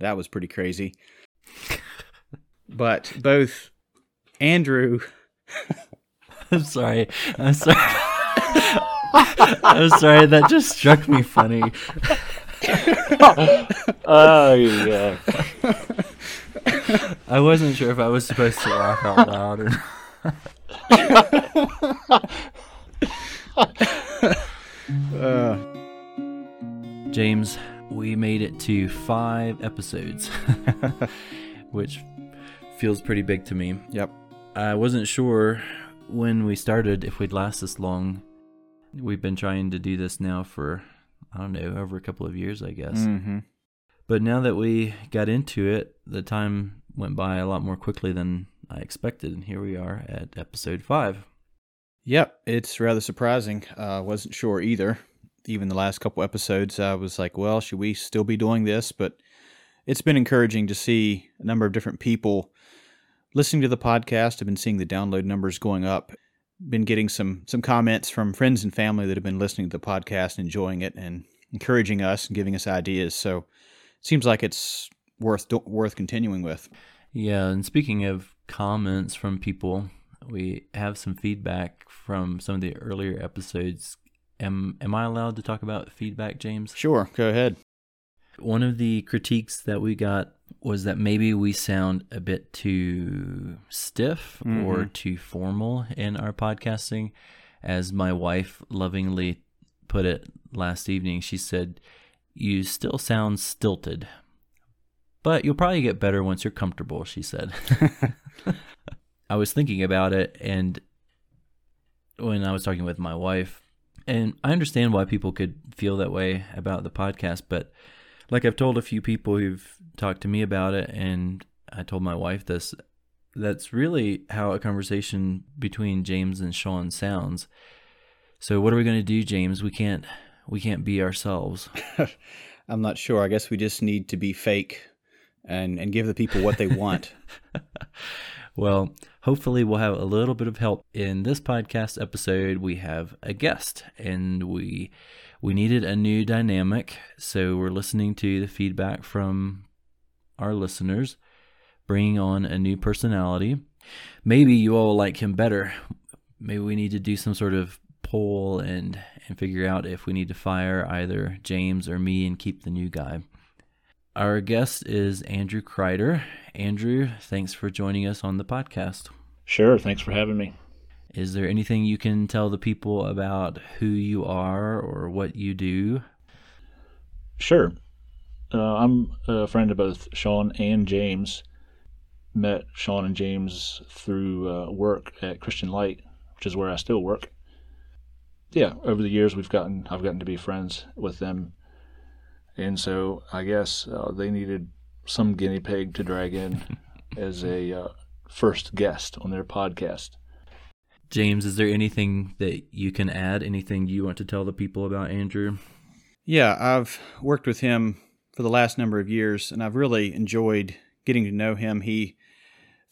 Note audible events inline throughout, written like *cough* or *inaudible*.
That was pretty crazy. but both Andrew. *laughs* I'm sorry. I'm sorry. I'm sorry. That just struck me funny. *laughs* oh yeah. I wasn't sure if I was supposed to laugh out loud or. *laughs* Uh, James, we made it to five episodes, *laughs* which feels pretty big to me. yep. I wasn't sure when we started if we'd last this long. We've been trying to do this now for, I don't know, over a couple of years, I guess. Mm-hmm. But now that we got into it, the time went by a lot more quickly than I expected. And here we are at episode five. Yep. It's rather surprising. I uh, wasn't sure either. Even the last couple episodes, I was like, well, should we still be doing this? But it's been encouraging to see a number of different people listening to the podcast. I've been seeing the download numbers going up. Been getting some some comments from friends and family that have been listening to the podcast, enjoying it, and encouraging us and giving us ideas. So it seems like it's worth worth continuing with. Yeah, and speaking of comments from people, we have some feedback from some of the earlier episodes. Am am I allowed to talk about feedback, James? Sure, go ahead. One of the critiques that we got was that maybe we sound a bit too stiff or Mhm. too formal in our podcasting. As my wife lovingly put it last evening, she said, You still sound stilted, but you'll probably get better once you're comfortable, she said. *laughs* *laughs* I was thinking about it, and when I was talking with my wife, and I understand why people could feel that way about the podcast, but like I've told a few people who've talked to me about it, and I told my wife this. That's really how a conversation between James and Sean sounds. So what are we going to do, James? We can't we can't be ourselves. *laughs* I'm not sure. I guess we just need to be fake and and give the people what they want. *laughs* Well, hopefully we'll have a little bit of help in this podcast episode. We have a guest and we we needed a new dynamic, so we're listening to the feedback from our listeners, bringing on a new personality. Maybe you all like him better. Maybe we need to do some sort of poll and and figure out if we need to fire either James or me and keep the new guy. Our guest is Andrew Kreider. Andrew, thanks for joining us on the podcast. Sure. Thanks for having me. Is there anything you can tell the people about who you are or what you do? Sure. Uh, I'm a friend of both Sean and James. Met Sean and James through uh, work at Christian Light, which is where I still work. Yeah, over the years we've gotten I've gotten to be friends with them, and so I guess uh, they needed some guinea pig to drag in *laughs* as a uh, first guest on their podcast. James, is there anything that you can add? Anything you want to tell the people about Andrew? Yeah, I've worked with him for the last number of years, and I've really enjoyed getting to know him. He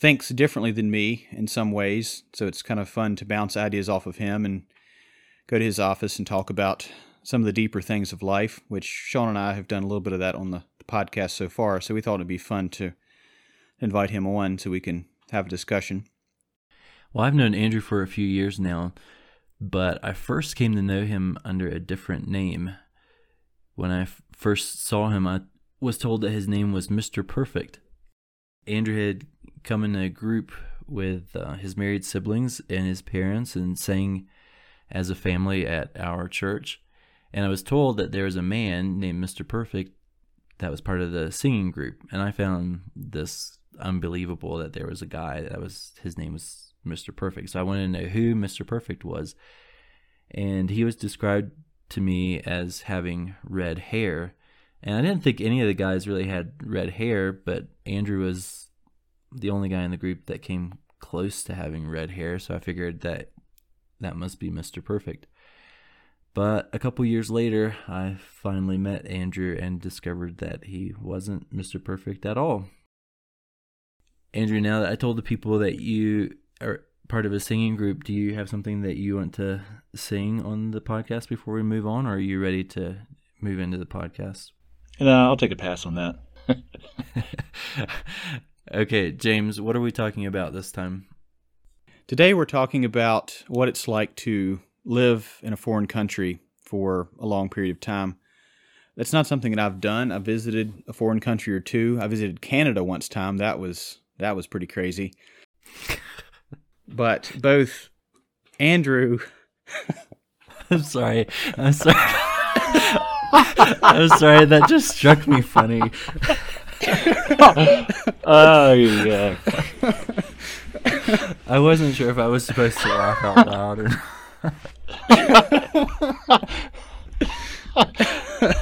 thinks differently than me in some ways, so it's kind of fun to bounce ideas off of him and go to his office and talk about some of the deeper things of life, which Sean and I have done a little bit of that on the podcast so far. So we thought it'd be fun to invite him on so we can have a discussion. Well, I've known Andrew for a few years now, but I first came to know him under a different name. When I f- first saw him, I was told that his name was Mr. Perfect. Andrew had come in a group with uh, his married siblings and his parents and sang as a family at our church. And I was told that there was a man named Mr. Perfect that was part of the singing group. And I found this unbelievable that there was a guy that was his name was Mr. Perfect. So I wanted to know who Mr. Perfect was. And he was described to me as having red hair. And I didn't think any of the guys really had red hair, but Andrew was the only guy in the group that came close to having red hair. So I figured that that must be Mr. Perfect. But a couple years later, I finally met Andrew and discovered that he wasn't Mr. Perfect at all. Andrew, now that I told the people that you are part of a singing group, do you have something that you want to sing on the podcast before we move on, or are you ready to move into the podcast? And uh, I'll take a pass on that. *laughs* okay, James, what are we talking about this time? Today we're talking about what it's like to live in a foreign country for a long period of time. That's not something that I've done. I visited a foreign country or two. I visited Canada once time. That was that was pretty crazy. but both Andrew *laughs* I'm sorry. I'm sorry. I'm sorry. That just struck me funny. *laughs* oh yeah. I wasn't sure if I was supposed to laugh out loud or.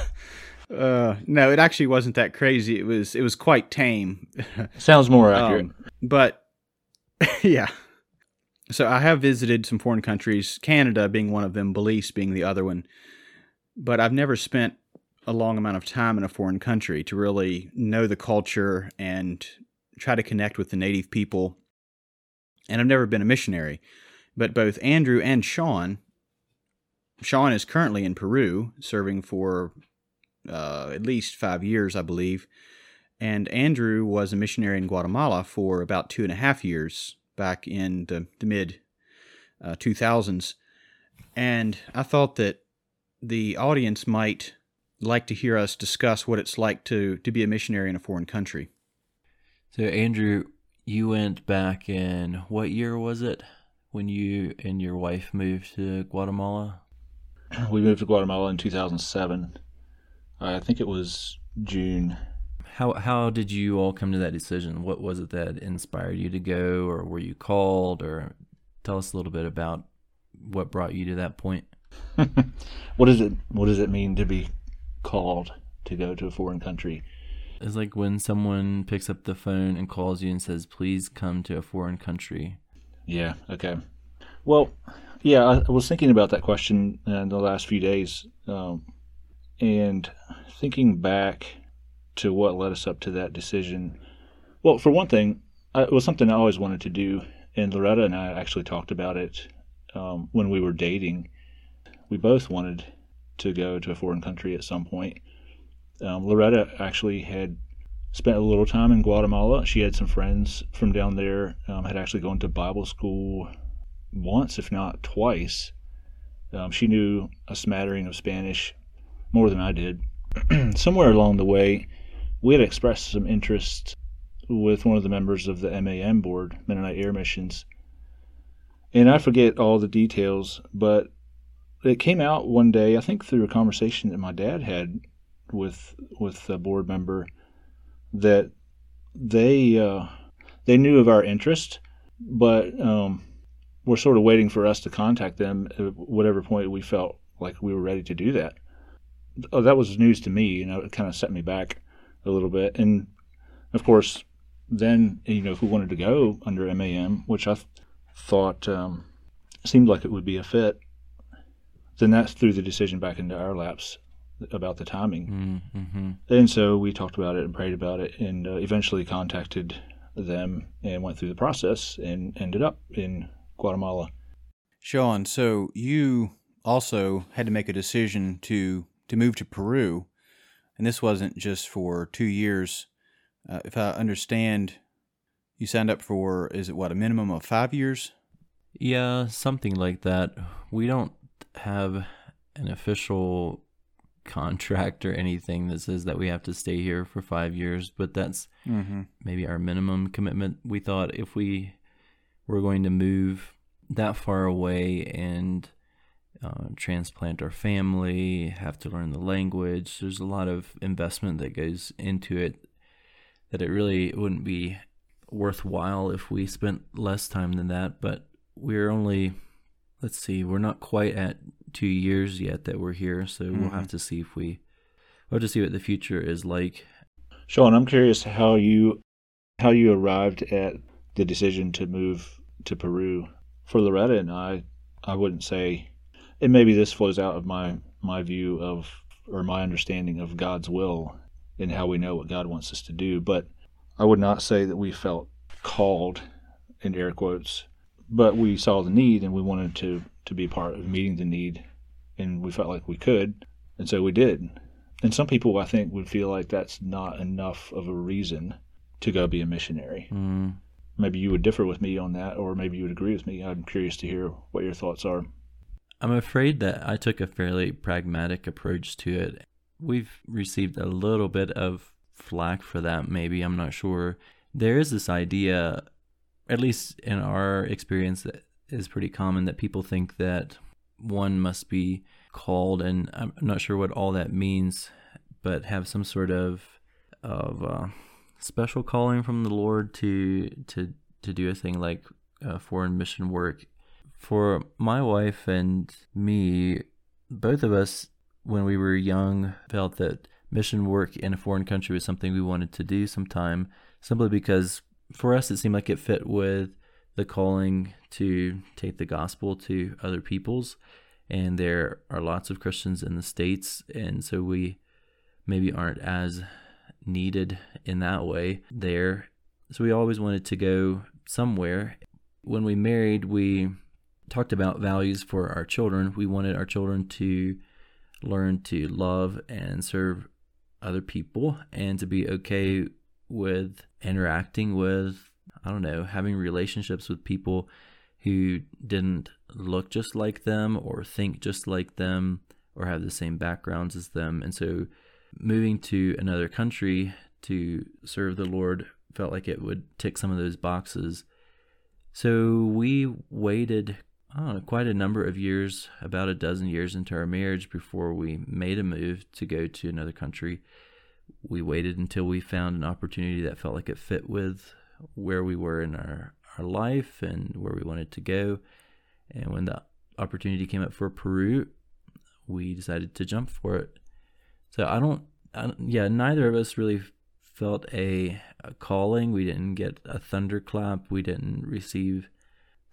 *laughs* uh, no, it actually wasn't that crazy. It was it was quite tame. *laughs* Sounds more accurate. Um, but *laughs* yeah. So I have visited some foreign countries, Canada being one of them, Belize being the other one. But I've never spent a long amount of time in a foreign country to really know the culture and try to connect with the native people. And I've never been a missionary. But both Andrew and Sean, Sean is currently in Peru serving for uh, at least five years, I believe. And Andrew was a missionary in Guatemala for about two and a half years back in the, the mid uh, 2000s. And I thought that the audience might like to hear us discuss what it's like to, to be a missionary in a foreign country. So, Andrew, you went back in what year was it when you and your wife moved to Guatemala? We moved to Guatemala in 2007. I think it was June. How how did you all come to that decision? What was it that inspired you to go, or were you called, or tell us a little bit about what brought you to that point? *laughs* what does it What does it mean to be called to go to a foreign country? It's like when someone picks up the phone and calls you and says, "Please come to a foreign country." Yeah. Okay. Well, yeah, I, I was thinking about that question in the last few days, um, and thinking back to what led us up to that decision. Well, for one thing, it was something I always wanted to do, and Loretta and I actually talked about it um, when we were dating. We both wanted to go to a foreign country at some point. Um, Loretta actually had spent a little time in Guatemala. She had some friends from down there, um, had actually gone to Bible school once, if not twice. Um, she knew a smattering of Spanish, more than I did. *clears throat* Somewhere along the way, we had expressed some interest with one of the members of the MAM board, Mennonite Air Missions. And I forget all the details, but it came out one day, I think through a conversation that my dad had with with a board member, that they uh, they knew of our interest, but um, were sort of waiting for us to contact them at whatever point we felt like we were ready to do that. Oh, that was news to me, you know, it kind of set me back a little bit. And of course, then you know if we wanted to go under MAM, which I th- thought um, seemed like it would be a fit, then that threw the decision back into our laps about the timing. Mm-hmm. And so we talked about it and prayed about it, and uh, eventually contacted them and went through the process and ended up in Guatemala. Sean, so you also had to make a decision to to move to Peru and this wasn't just for two years. Uh, if I understand, you signed up for is it what a minimum of five years? Yeah, something like that. We don't have an official contract or anything that says that we have to stay here for five years, but that's mm-hmm. maybe our minimum commitment. We thought if we were going to move that far away and uh, transplant our family, have to learn the language. There's a lot of investment that goes into it that it really wouldn't be worthwhile if we spent less time than that. But we're only, let's see, we're not quite at two years yet that we're here, so mm-hmm. we'll have to see if we, we'll have to see what the future is like. Sean, I'm curious how you how you arrived at the decision to move to Peru. For Loretta and I, I wouldn't say and maybe this flows out of my my view of or my understanding of God's will and how we know what God wants us to do. But I would not say that we felt called in air quotes, but we saw the need and we wanted to to be part of meeting the need, and we felt like we could, and so we did. And some people, I think, would feel like that's not enough of a reason to go be a missionary. Mm. Maybe you would differ with me on that, or maybe you would agree with me. I'm curious to hear what your thoughts are. I'm afraid that I took a fairly pragmatic approach to it. We've received a little bit of flack for that, maybe. I'm not sure. There is this idea, at least in our experience, that is pretty common that people think that one must be called, and I'm not sure what all that means, but have some sort of of uh, special calling from the Lord to to to do a thing like uh, foreign mission work. For my wife and me, both of us, when we were young, felt that mission work in a foreign country was something we wanted to do sometime, simply because for us it seemed like it fit with the calling to take the gospel to other peoples. And there are lots of Christians in the States, and so we maybe aren't as needed in that way there. So we always wanted to go somewhere. When we married, we talked about values for our children. We wanted our children to learn to love and serve other people and to be okay with interacting with, I don't know, having relationships with people who didn't look just like them or think just like them or have the same backgrounds as them. And so moving to another country to serve the Lord felt like it would tick some of those boxes. So we waited know, quite a number of years, about a dozen years into our marriage before we made a move to go to another country. We waited until we found an opportunity that felt like it fit with where we were in our, our life and where we wanted to go. And when the opportunity came up for Peru, we decided to jump for it. So I don't, I yeah, neither of us really felt a, a calling. We didn't get a thunderclap. We didn't receive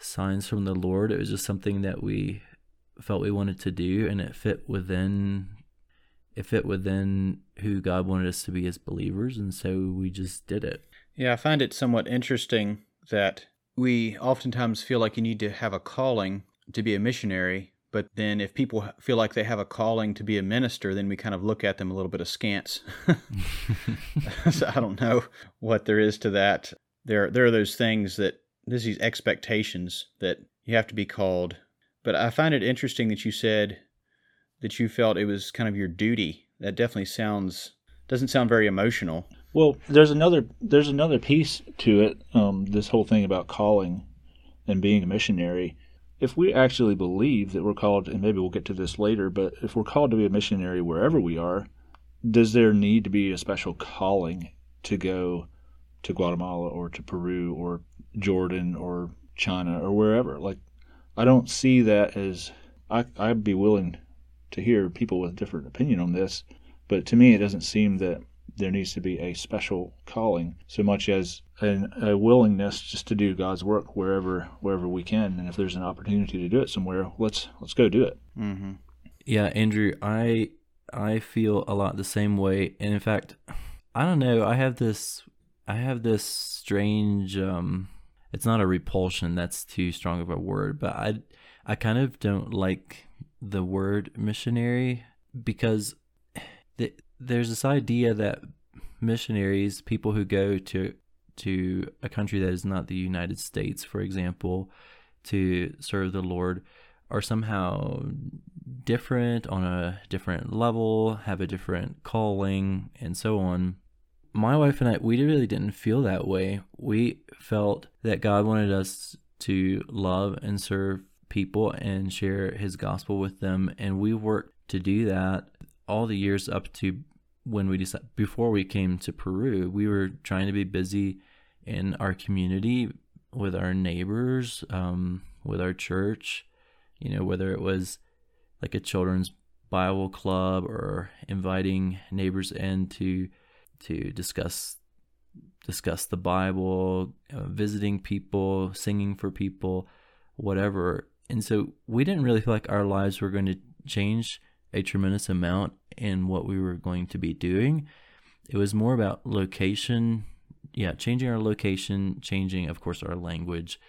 signs from the Lord. It was just something that we felt we wanted to do, and it fit within it fit within who God wanted us to be as believers, and so we just did it. Yeah, I find it somewhat interesting that we oftentimes feel like you need to have a calling to be a missionary, but then if people feel like they have a calling to be a minister, then we kind of look at them a little bit askance. *laughs* *laughs* so I don't know what there is to that. There, there are those things that there's these expectations that you have to be called. But I find it interesting that you said that you felt it was kind of your duty. That definitely sounds doesn't sound very emotional. Well, there's another there's another piece to it. Um, this whole thing about calling and being a missionary. If we actually believe that we're called, and maybe we'll get to this later, but if we're called to be a missionary wherever we are, does there need to be a special calling to go to Guatemala or to Peru or Jordan or China or wherever. Like, I don't see that as I, I'd be willing to hear people with different opinion on this, but to me, it doesn't seem that there needs to be a special calling so much as an, a willingness just to do God's work wherever wherever we can, and if there's an opportunity to do it somewhere, let's let's go do it. Mm-hmm. Yeah, Andrew, I I feel a lot the same way, and in fact, I don't know. I have this I have this strange um it's not a repulsion that's too strong of a word but i i kind of don't like the word missionary because th- there's this idea that missionaries people who go to to a country that is not the united states for example to serve the lord are somehow different on a different level have a different calling and so on my wife and I, we really didn't feel that way. We felt that God wanted us to love and serve people and share his gospel with them. And we worked to do that all the years up to when we decided, before we came to Peru, we were trying to be busy in our community with our neighbors, um, with our church, you know, whether it was like a children's Bible club or inviting neighbors in to to discuss discuss the Bible, uh, visiting people, singing for people, whatever. And so we didn't really feel like our lives were going to change a tremendous amount in what we were going to be doing. It was more about location, yeah, changing our location, changing, of course, our language,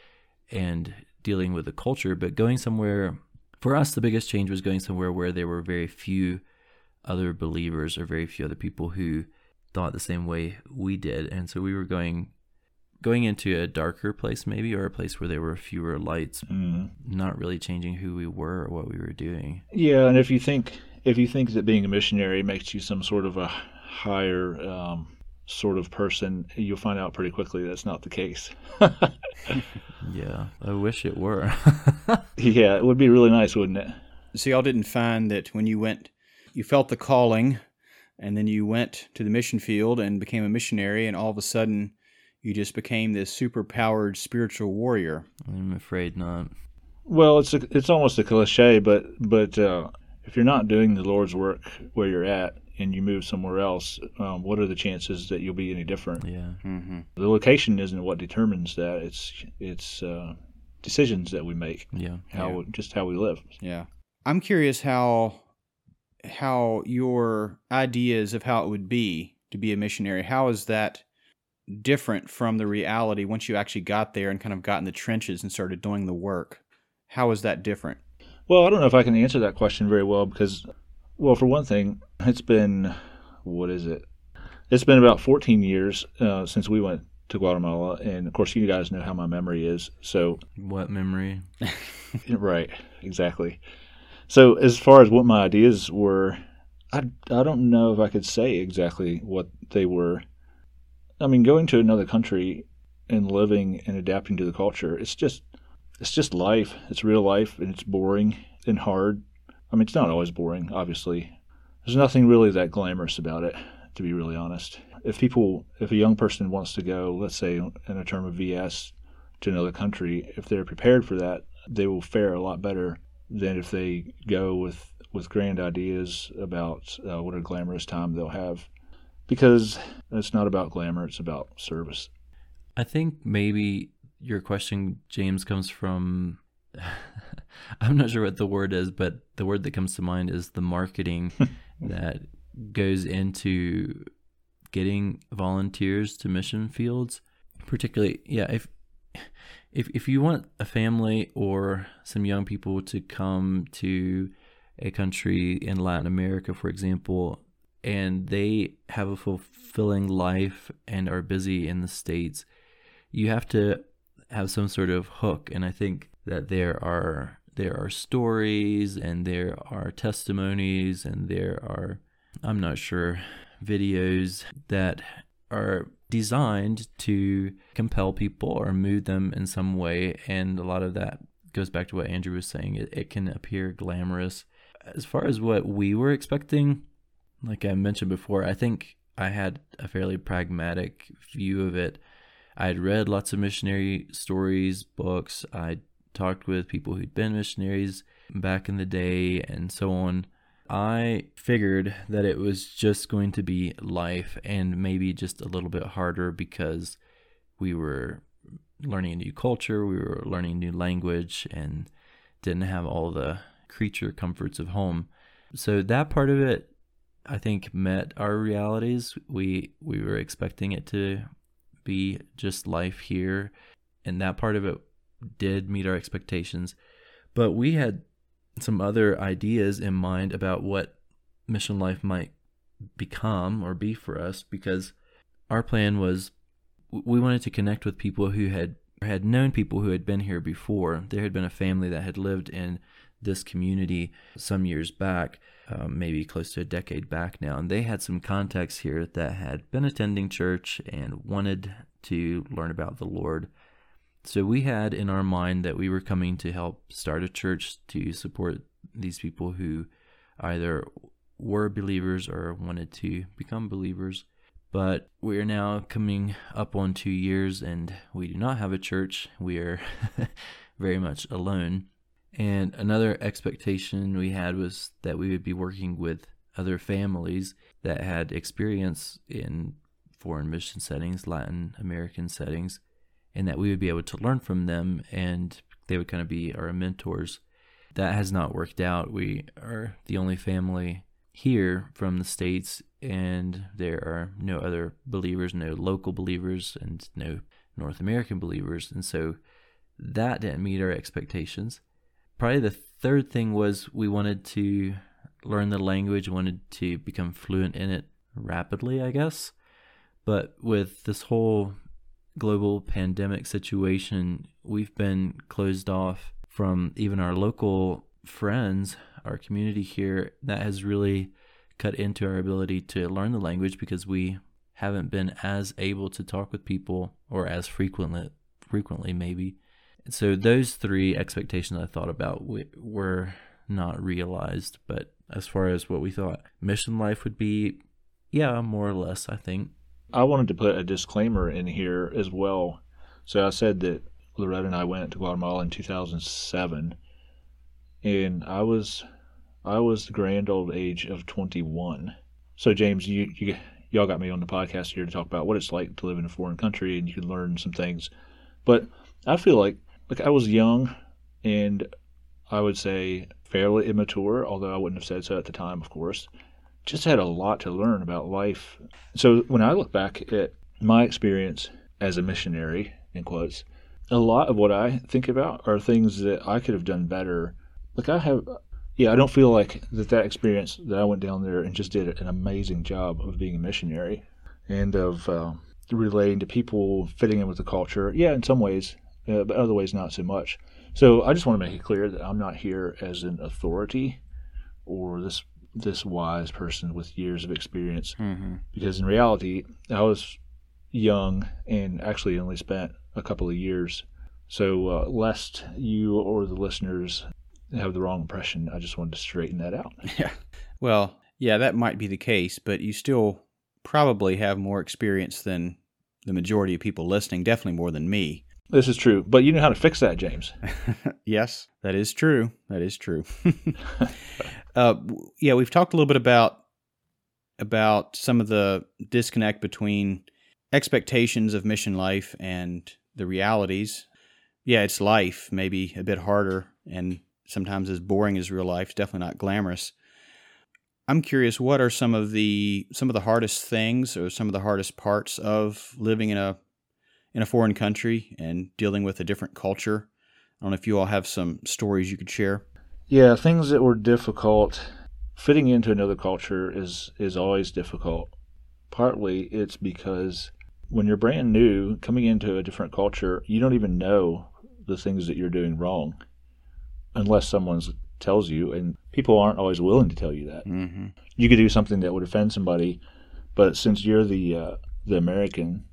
and dealing with the culture. But going somewhere, for us, the biggest change was going somewhere where there were very few other believers or very few other people who thought the same way we did. And so we were going going into a darker place maybe or a place where there were fewer lights Mm. not really changing who we were or what we were doing Yeah, and if you think if you think that being a missionary makes you some sort of a higher um, sort of person, you'll find out pretty quickly that's not the case. *laughs* yeah i wish it were *laughs* *laughs* yeah, it would be really nice, wouldn't it? So y'all didn't find that when you went, you felt the calling, and then you went to the mission field and became a missionary, and all of a sudden, you just became this super powered spiritual warrior. i'm afraid not Well, it's a, it's almost a cliche, but but uh, if you're not doing the Lord's work where you're at and you move somewhere else, um, what are the chances that you'll be any different? yeah Mm-hmm. The location isn't what determines that. It's it's uh, decisions that we make, yeah how just how we live. Yeah. I'm curious how how your ideas of how it would be to be a missionary, how is that different from the reality once you actually got there and kind of got in the trenches and started doing the work? How is that different? Well, I don't know if I can answer that question very well because, well, for one thing, it's been what is it? It's been about 14 years uh, since we went to Guatemala, and of course, you guys know how my memory is. So, what memory *laughs* right, exactly. So, as far as what my ideas were, I I don't know if I could say exactly what they were. I mean, going to another country and living and adapting to the culture, it's just it's just life. It's real life, and it's boring and hard. I mean, it's not always boring, obviously. There's nothing really that glamorous about it, to be really honest. If people, if a young person wants to go, let's say in a term of VS, to another country, if they're prepared for that, they will fare a lot better than if they go with with grand ideas about uh, what a glamorous time they'll have. Because it's not about glamour; it's about service. I think maybe your question, James, comes from. *laughs* I'm not sure what the word is, but the word that comes to mind is the marketing *laughs* that goes into getting volunteers to mission fields. Particularly, yeah, if if if you want a family or some young people to come to a country in Latin America, for example, and they have a fulfilling life and are busy in the states, you have to have some sort of hook. And I think that there are there are stories and there are testimonies and there are I'm not sure videos that are designed to compel people or move them in some way and a lot of that goes back to what Andrew was saying. It, it can appear glamorous. As far as what we were expecting like I mentioned before I think I had a fairly pragmatic view of it. I had read lots of missionary stories books. I talked with people who'd been missionaries back in the day and so on I figured that it was just going to be life and maybe just a little bit harder because we were learning a new culture, we were learning new language, and didn't have all the creature comforts of home. So that part of it, I think, met our realities. We we were expecting it to be just life here, and that part of it did meet our expectations. But we had some other ideas in mind about what mission life might become or be for us because our plan was we wanted to connect with people who had had known people who had been here before. There had been a family that had lived in this community some years back, um, maybe close to a decade back now, and they had some contacts here that had been attending church and wanted to learn about the Lord. So we had in our mind that we were coming to help start a church to support these people who either were believers or wanted to become believers. But we are now coming up on two years and we do not have a church. We are *laughs* very much alone. And another expectation we had was that we would be working with other families that had experience in foreign mission settings, Latin American settings, and that we would be able to learn from them and they would kind of be our mentors. That has not worked out. We are the only family here from the States, and there are no other believers, no local believers, and no North American believers. And so that didn't meet our expectations. Probably the third thing was we wanted to learn the language, wanted to become fluent in it rapidly, I guess. But with this whole global pandemic situation, we've been closed off from even our local friends, our community here. That has really cut into our ability to learn the language because we haven't been as able to talk with people or as frequently frequently maybe. So those three expectations i thought about were not realized. But as far as what we thought mission life would be yeah more or less i think i wanted to put a disclaimer in here as well so i said that loretta and i went to guatemala in 2007 and i was i was the grand old age of 21 so james you, you y'all got me on the podcast here to talk about what it's like to live in a foreign country and you can learn some things. But I feel like like I was young and I would say fairly immature, although I wouldn't have said so at the time, of course. Just had a lot to learn about life. So when I look back at my experience as a missionary, in quotes, a lot of what I think about are things that I could have done better. Like I have yeah, I don't feel like that that experience that I went down there and just did an amazing job of being a missionary and of uh, relating to people, fitting in with the culture. Yeah, in some ways, uh, but other ways not so much. So I just want to make it clear that I'm not here as an authority or this this wise person with years of experience, mm-hmm. because in reality, I was young and actually only spent a couple of years. So uh, lest you or the listeners have the wrong impression. I just wanted to straighten that out. *laughs* Yeah. Well, yeah, that might be the case, but you still probably have more experience than the majority of people listening, definitely more than me. This is true, but you know how to fix that, James. *laughs* yes, that is true. That is true. *laughs* uh, yeah, we've talked a little bit about about some of the disconnect between expectations of mission life and the realities. Yeah, it's life, maybe a bit harder and sometimes as boring as real life. It's definitely not glamorous. I'm curious, what are some of the some of the hardest things or some of the hardest parts of living in a in a foreign country and dealing with a different culture? I don't know if you all have some stories you could share. Yeah, things that were difficult. Fitting into another culture is is always difficult. Partly it's because when you're brand new, coming into a different culture, you don't even know the things that you're doing wrong unless someone tells you, and people aren't always willing to tell you that. Mm-hmm. You could do something that would offend somebody, but since you're the uh, the American,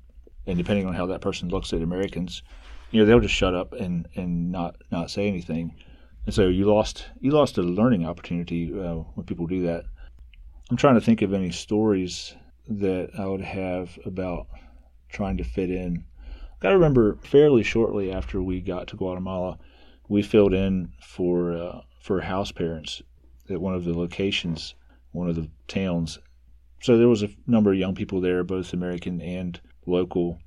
and depending on how that person looks at Americans, you know they'll just shut up and and not not say anything. And so you lost you lost a learning opportunity uh, when people do that. I'm trying to think of any stories that I would have about trying to fit in. I remember fairly shortly after we got to Guatemala, we filled in for uh, for house parents at one of the locations, one of the towns. So there was a number of young people there, both American and local.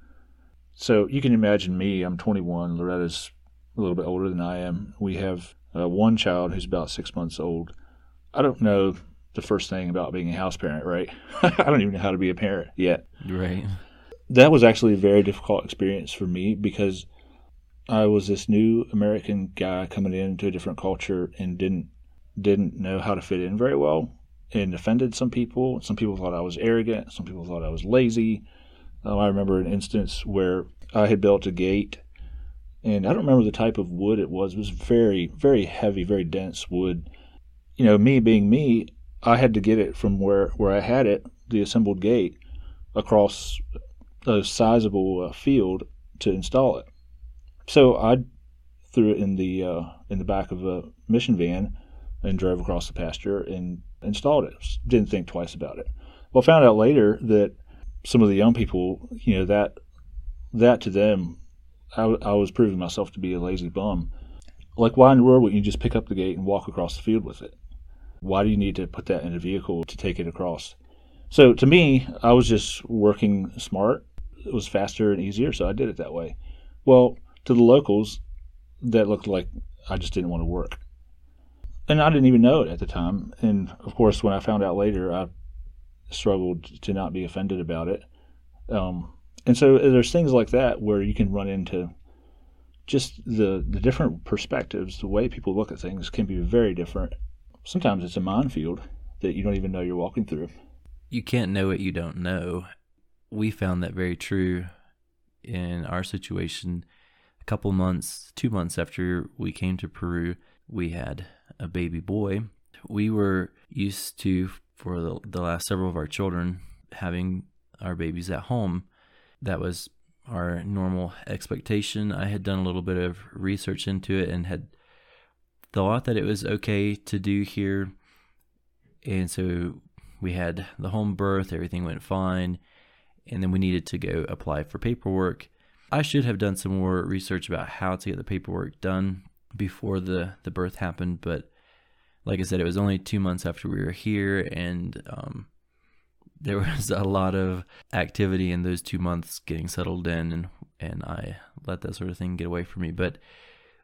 So you can imagine me. I'm 21. Loretta's a little bit older than I am. We have uh, one child who's about six months old. I don't know the first thing about being a house parent, right? *laughs* I don't even know how to be a parent yet. Right. That was actually a very difficult experience for me because I was this new American guy coming into a different culture and didn't didn't know how to fit in very well and offended some people. Some people thought I was arrogant. Some people thought I was lazy. Um, I remember an instance where I had built a gate, and I don't remember the type of wood it was. It was very, very heavy, very dense wood. You know, me being me, I had to get it from where, where I had it, the assembled gate, across a sizable uh, field to install it. So I threw it in the uh, in the back of a mission van and drove across the pasture and installed it. Didn't think twice about it. Well, found out later that some of the young people, you know, that that to them, I, I was proving myself to be a lazy bum. Like, why in the world wouldn't you just pick up the gate and walk across the field with it? Why do you need to put that in a vehicle to take it across? So to me, I was just working smart. It was faster and easier, so I did it that way. Well, to the locals, that looked like I just didn't want to work. And I didn't even know it at the time. And of course, when I found out later, I struggled to not be offended about it. Um, and so uh, there's things like that where you can run into just the the different perspectives, the way people look at things can be very different. sometimes it's a minefield that you don't even know you're walking through. You can't know what you don't know. We found that very true in our situation. A couple months, two months after we came to Peru, we had a baby boy. We were used to, for the, the last several of our children, having our babies at home. That was our normal expectation. I had done a little bit of research into it and had thought that it was okay to do here. And so we had the home birth, everything went fine. And then we needed to go apply for paperwork. I should have done some more research about how to get the paperwork done before the, the birth happened. But like I said, it was only two months after we were here. And um, there was a lot of activity in those two months getting settled in. And, and I let that sort of thing get away from me. But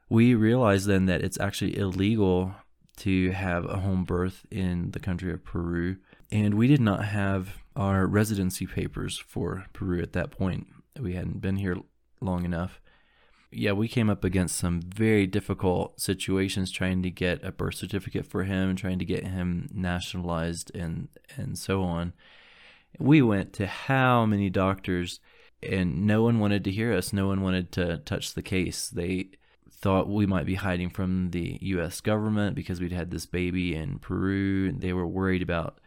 we realized then that it's actually illegal to have a home birth in the country of Peru. And we did not have our residency papers for Peru at that point. We hadn't been here long enough. Yeah, we came up against some very difficult situations trying to get a birth certificate for him, trying to get him nationalized and and so on. We went to how many doctors and no one wanted to hear us. No one wanted to touch the case. They thought we might be hiding from the US government because we'd had this baby in Peru. They were worried about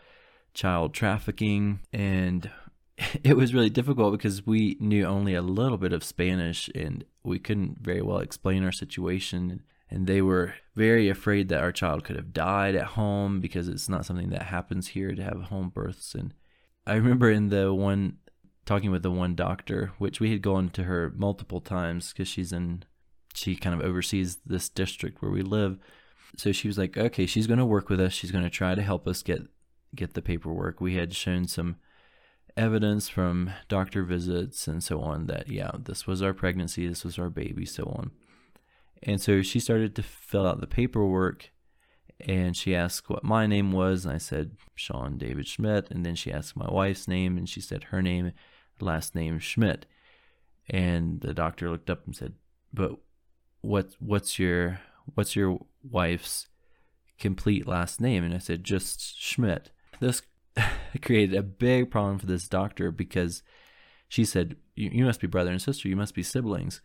child trafficking and *laughs* it was really difficult because we knew only a little bit of Spanish and we couldn't very well explain our situation. And they were very afraid that our child could have died at home because it's not something that happens here to have home births. And I remember in the one talking with the one doctor, which we had gone to her multiple times because she's in, she kind of oversees this district where we live. So she was like, okay, she's going to work with us. She's going to try to help us get get the paperwork. We had shown some evidence from doctor visits and so on that yeah this was our pregnancy this was our baby so on and so she started to fill out the paperwork and she asked what my name was i said sean david schmidt and then she asked my wife's name and she said her name last name schmidt and the doctor looked up and said but what what's your what's your wife's complete last name and i said just schmidt this *laughs* created a big problem for this doctor because she said, "You must be brother and sister. You must be siblings."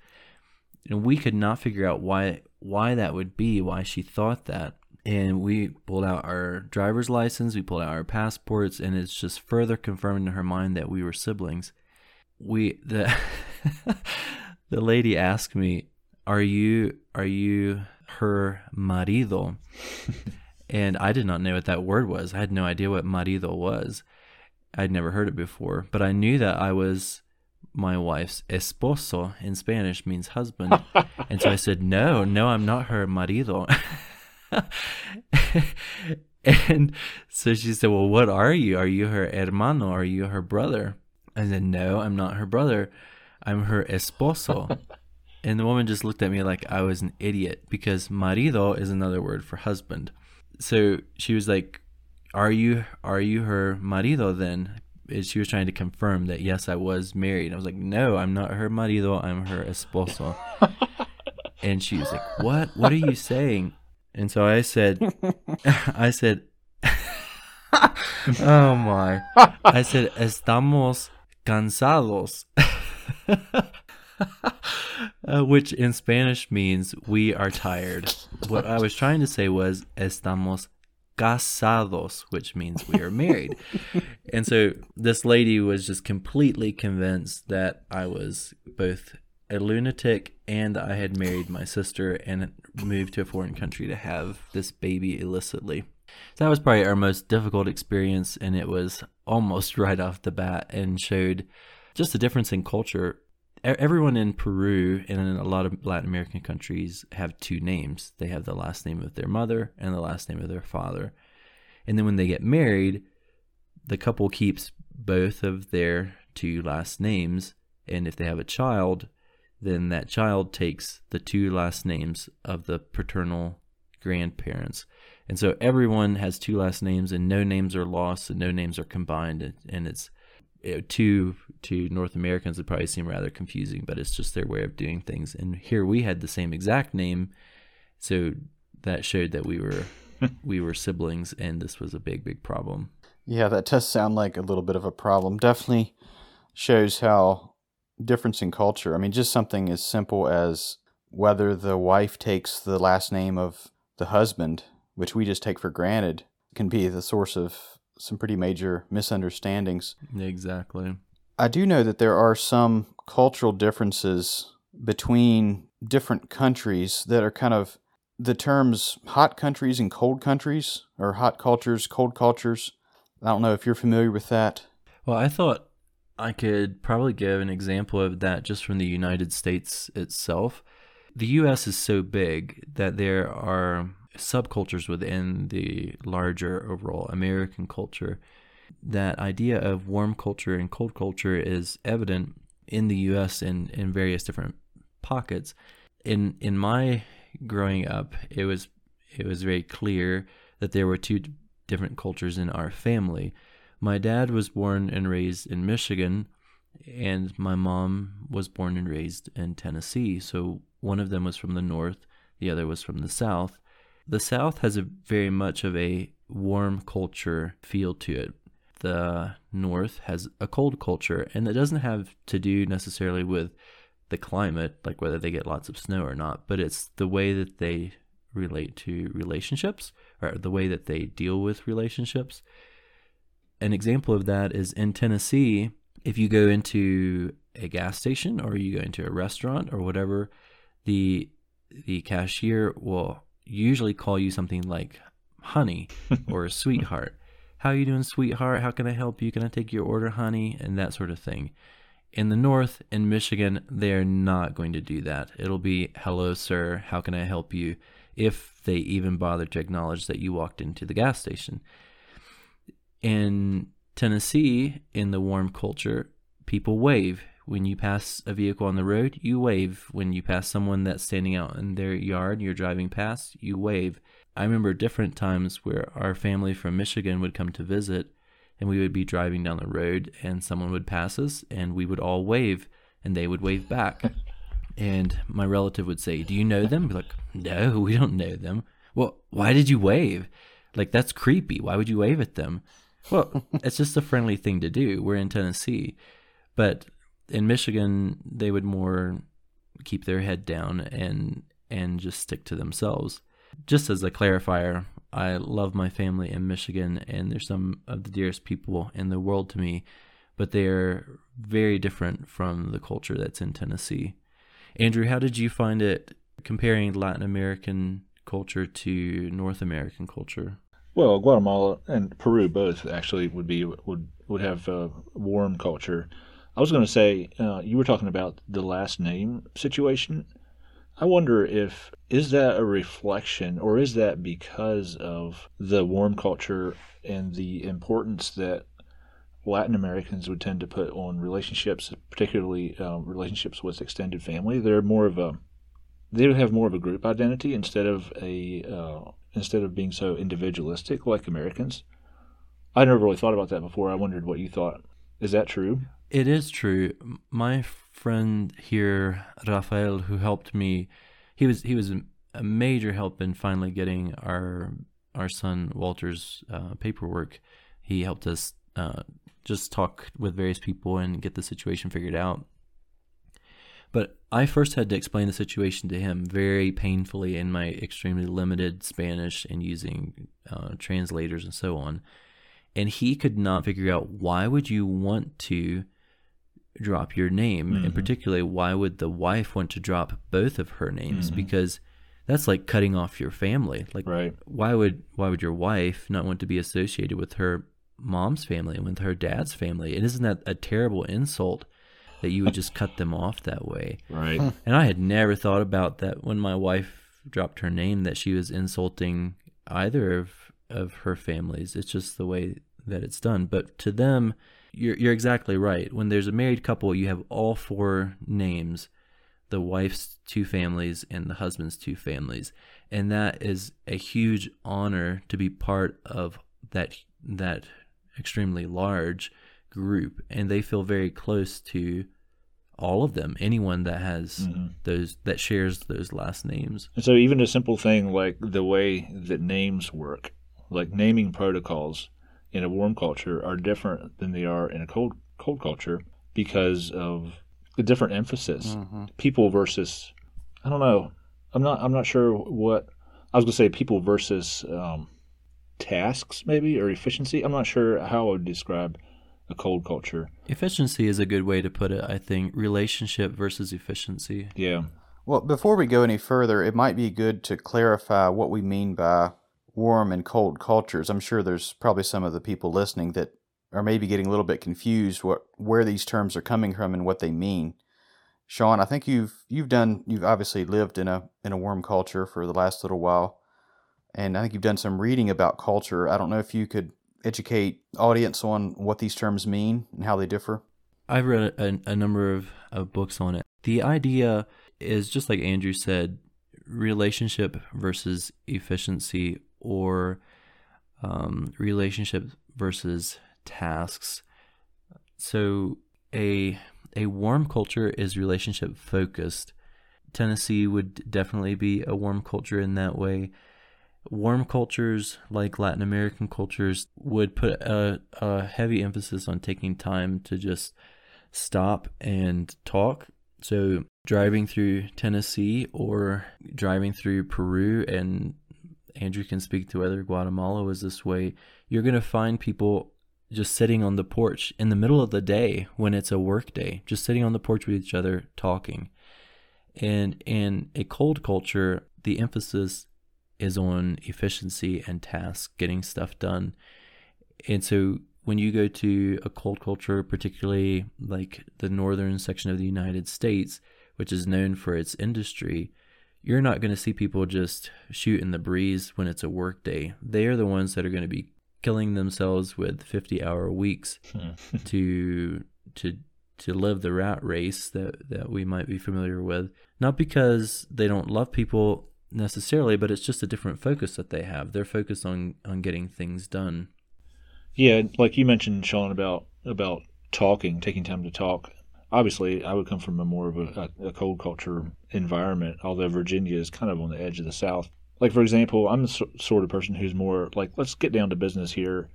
And we could not figure out why why that would be, why she thought that. And we pulled out our driver's license, we pulled out our passports, and it's just further confirmed in her mind that we were siblings. We the *laughs* the lady asked me, "Are you are you her marido?" *laughs* and I did not know what that word was. I had no idea what marido was. I'd never heard it before, but I knew that I was my wife's esposo in Spanish means husband. *laughs* and so I said, "No, no, I'm not her marido." *laughs* and so she said, "Well, what are you? Are you her hermano? Are you her brother?" I said, "No, I'm not her brother. I'm her esposo." *laughs* and the woman just looked at me like I was an idiot because marido is another word for husband so she was like, "Are you are you her marido then?" She was trying to confirm that yes, I was married. I was like, "No, I'm not her marido. I'm her esposo." *laughs* and she was like, "What? What are you saying?" And so I said, *laughs* "I said, *laughs* oh my!" *laughs* I said, "Estamos cansados." uh, which in Spanish means we are tired. What I was trying to say was estamos casados, which means we are married. and so this lady was just completely convinced that I was both a lunatic and I had married my sister and moved to a foreign country to have this baby illicitly. So that was probably our most difficult experience, and it was almost *laughs* right off the bat and showed just the difference in culture everyone in Peru and in a lot of Latin American countries have two names. They have the last name of their mother and the last name of their father. And then when they get married, the couple keeps both of their two last names. And if they have a child, then that child takes the two last names of the paternal grandparents. And so everyone has two last names, and no names are lost, and no names are combined. And it's to to North Americans, it probably seem rather confusing, but it's just their way of doing things. And here we had the same exact name, so that showed that we were *laughs* we were siblings and this was a big, big problem. Yeah, that does sound like a little bit of a problem. Definitely shows how difference in culture. I mean, just something as simple as whether the wife takes the last name of the husband, which we just take for granted, can be the source of some pretty major misunderstandings. Exactly. I do know that there are some cultural differences between different countries that are kind of the terms hot countries and cold countries, or hot cultures, cold cultures. I don't know if you're familiar with that. Well, I thought I could probably give an example of that just from the United States itself. The US is so big that there are subcultures within the larger overall American culture. That idea of warm culture and cold culture is evident in the US in, in various different pockets. In in my growing up, it was it was very clear that there were two different cultures in our family. My dad was born and raised in Michigan, and my mom was born and raised in Tennessee. So one of them was from the north, the other was from the south. The south has a very much of a warm culture feel to it. The north has a cold culture, and it doesn't have to do necessarily with the climate, like whether they get lots of snow or not, but it's the way that they relate to relationships or the way that they deal with relationships. An example of that is in Tennessee, if you go into a gas station or you go into a restaurant or whatever, the the cashier will usually call you something like honey *laughs* or sweetheart. How you doing, sweetheart? How can I help you? Can I take your order, honey? And that sort of thing. In the north, in Michigan, they're not going to do that. It'll be, hello, sir, how can I help you? If they even bother to acknowledge that you walked into the gas station. In Tennessee, in the warm culture, people wave. When you pass a vehicle on the road, you wave. When you pass someone that's standing out in their yard, you're driving past, you wave. I remember different times where our family from Michigan would come to visit, and we would be driving down the road and someone would pass us and we would all wave and they would wave back. *laughs* and my relative would say, Do you know them? Be like, No, we don't know them. Well, why did you wave? Like, that's creepy. Why would you wave at them? Well, it's just a friendly thing to do. We're in Tennessee. But in Michigan, they would more keep their head down and and just stick to themselves. Just as a clarifier, I love my family in Michigan, and they're some of the dearest people in the world to me, but they're very different from the culture that's in Tennessee. Andrew, how did you find it comparing Latin American culture to North American culture? Well, Guatemala and Peru both actually would be would would have a warm culture. I was going to say uh, you were talking about the last name situation. I wonder if is that a reflection or is that because of the warm culture and the importance that Latin Americans would tend to put on relationships, particularly um, relationships with extended family. They're more of a they have more of a group identity instead of a uh, instead of being so individualistic like Americans. I never really thought about that before. I wondered what you thought. Is that true? It is true. My friend here, Rafael, who helped me, he was he was a major help in finally getting our our son Walter's uh, paperwork. He helped us uh, just talk with various people and get the situation figured out. I first had to explain the situation to him very painfully in my extremely limited Spanish and using uh, translators and so on. And he could not figure out why would you want to drop your name, mm-hmm. and particularly why would the wife want to drop both of her names? Mm-hmm. Because that's like cutting off your family. Like, right. why would why would your wife not want to be associated with her mom's family and with her dad's family? And isn't that a terrible insult that you would just cut them off that way? Right. And I had never thought about that when my wife dropped her name that she was insulting either of of her families. It's just the way that it's done. But to them, you're you're exactly right. When there's a married couple, you have all four names, the wife's two families and the husband's two families, and that is a huge honor to be part of that that extremely large group and they feel very close to all of them, anyone that has Mhm. those that shares those last names. And so, even a simple thing like the way that names work, like naming protocols in a warm culture, are different than they are in a cold cold culture because of the different emphasis. People versus, I don't know. I'm not. I'm not sure what I was gonna say. People versus um, tasks, maybe or efficiency. I'm not sure how I would describe a cold culture. Efficiency is a good way to put it, I think. Relationship versus efficiency. Yeah. Well, before we go any further, it might be good to clarify what we mean by warm and cold cultures. I'm sure there's probably some of the people listening that are maybe getting a little bit confused what where these terms are coming from and what they mean. Sean, I think you've you've done you've obviously lived in a in a warm culture for the last little while, and I think you've done some reading about culture. I don't know if you could educate audience on what these terms mean and how they differ. I've read a, a number of, of books on it. The idea is just like Andrew said relationship versus efficiency or um, relationship versus tasks. So a a warm culture is relationship focused. Tennessee would definitely be a warm culture in that way. Warm cultures, like Latin American cultures, would put a, a heavy emphasis on taking time to just stop and talk. So, driving through Tennessee or driving through Peru, and Andrew can speak to whether Guatemala was this way, you're going to find people just sitting on the porch in the middle of the day when it's a work day, just sitting on the porch with each other talking. And in a cold culture, the emphasis is on efficiency and task, getting stuff done. And so when you go to a cold culture, particularly like the northern section of the United States, which is known for its industry, you're not going to see people just shoot in the breeze when it's a work day. They are the ones that are going to be killing themselves with 50 hour weeks hmm. *laughs* to to to live the rat race that that we might be familiar with not because they don't love people necessarily but it's just a different focus that they have they're focused on on getting things done Yeah, like you mentioned, Sean, about about talking, taking time to talk. Obviously, I would come from a more of a, a, cold culture environment, although Virginia is kind of on the edge of the South. Like, for example, I'm the sort of person who's more like, let's get down to business here.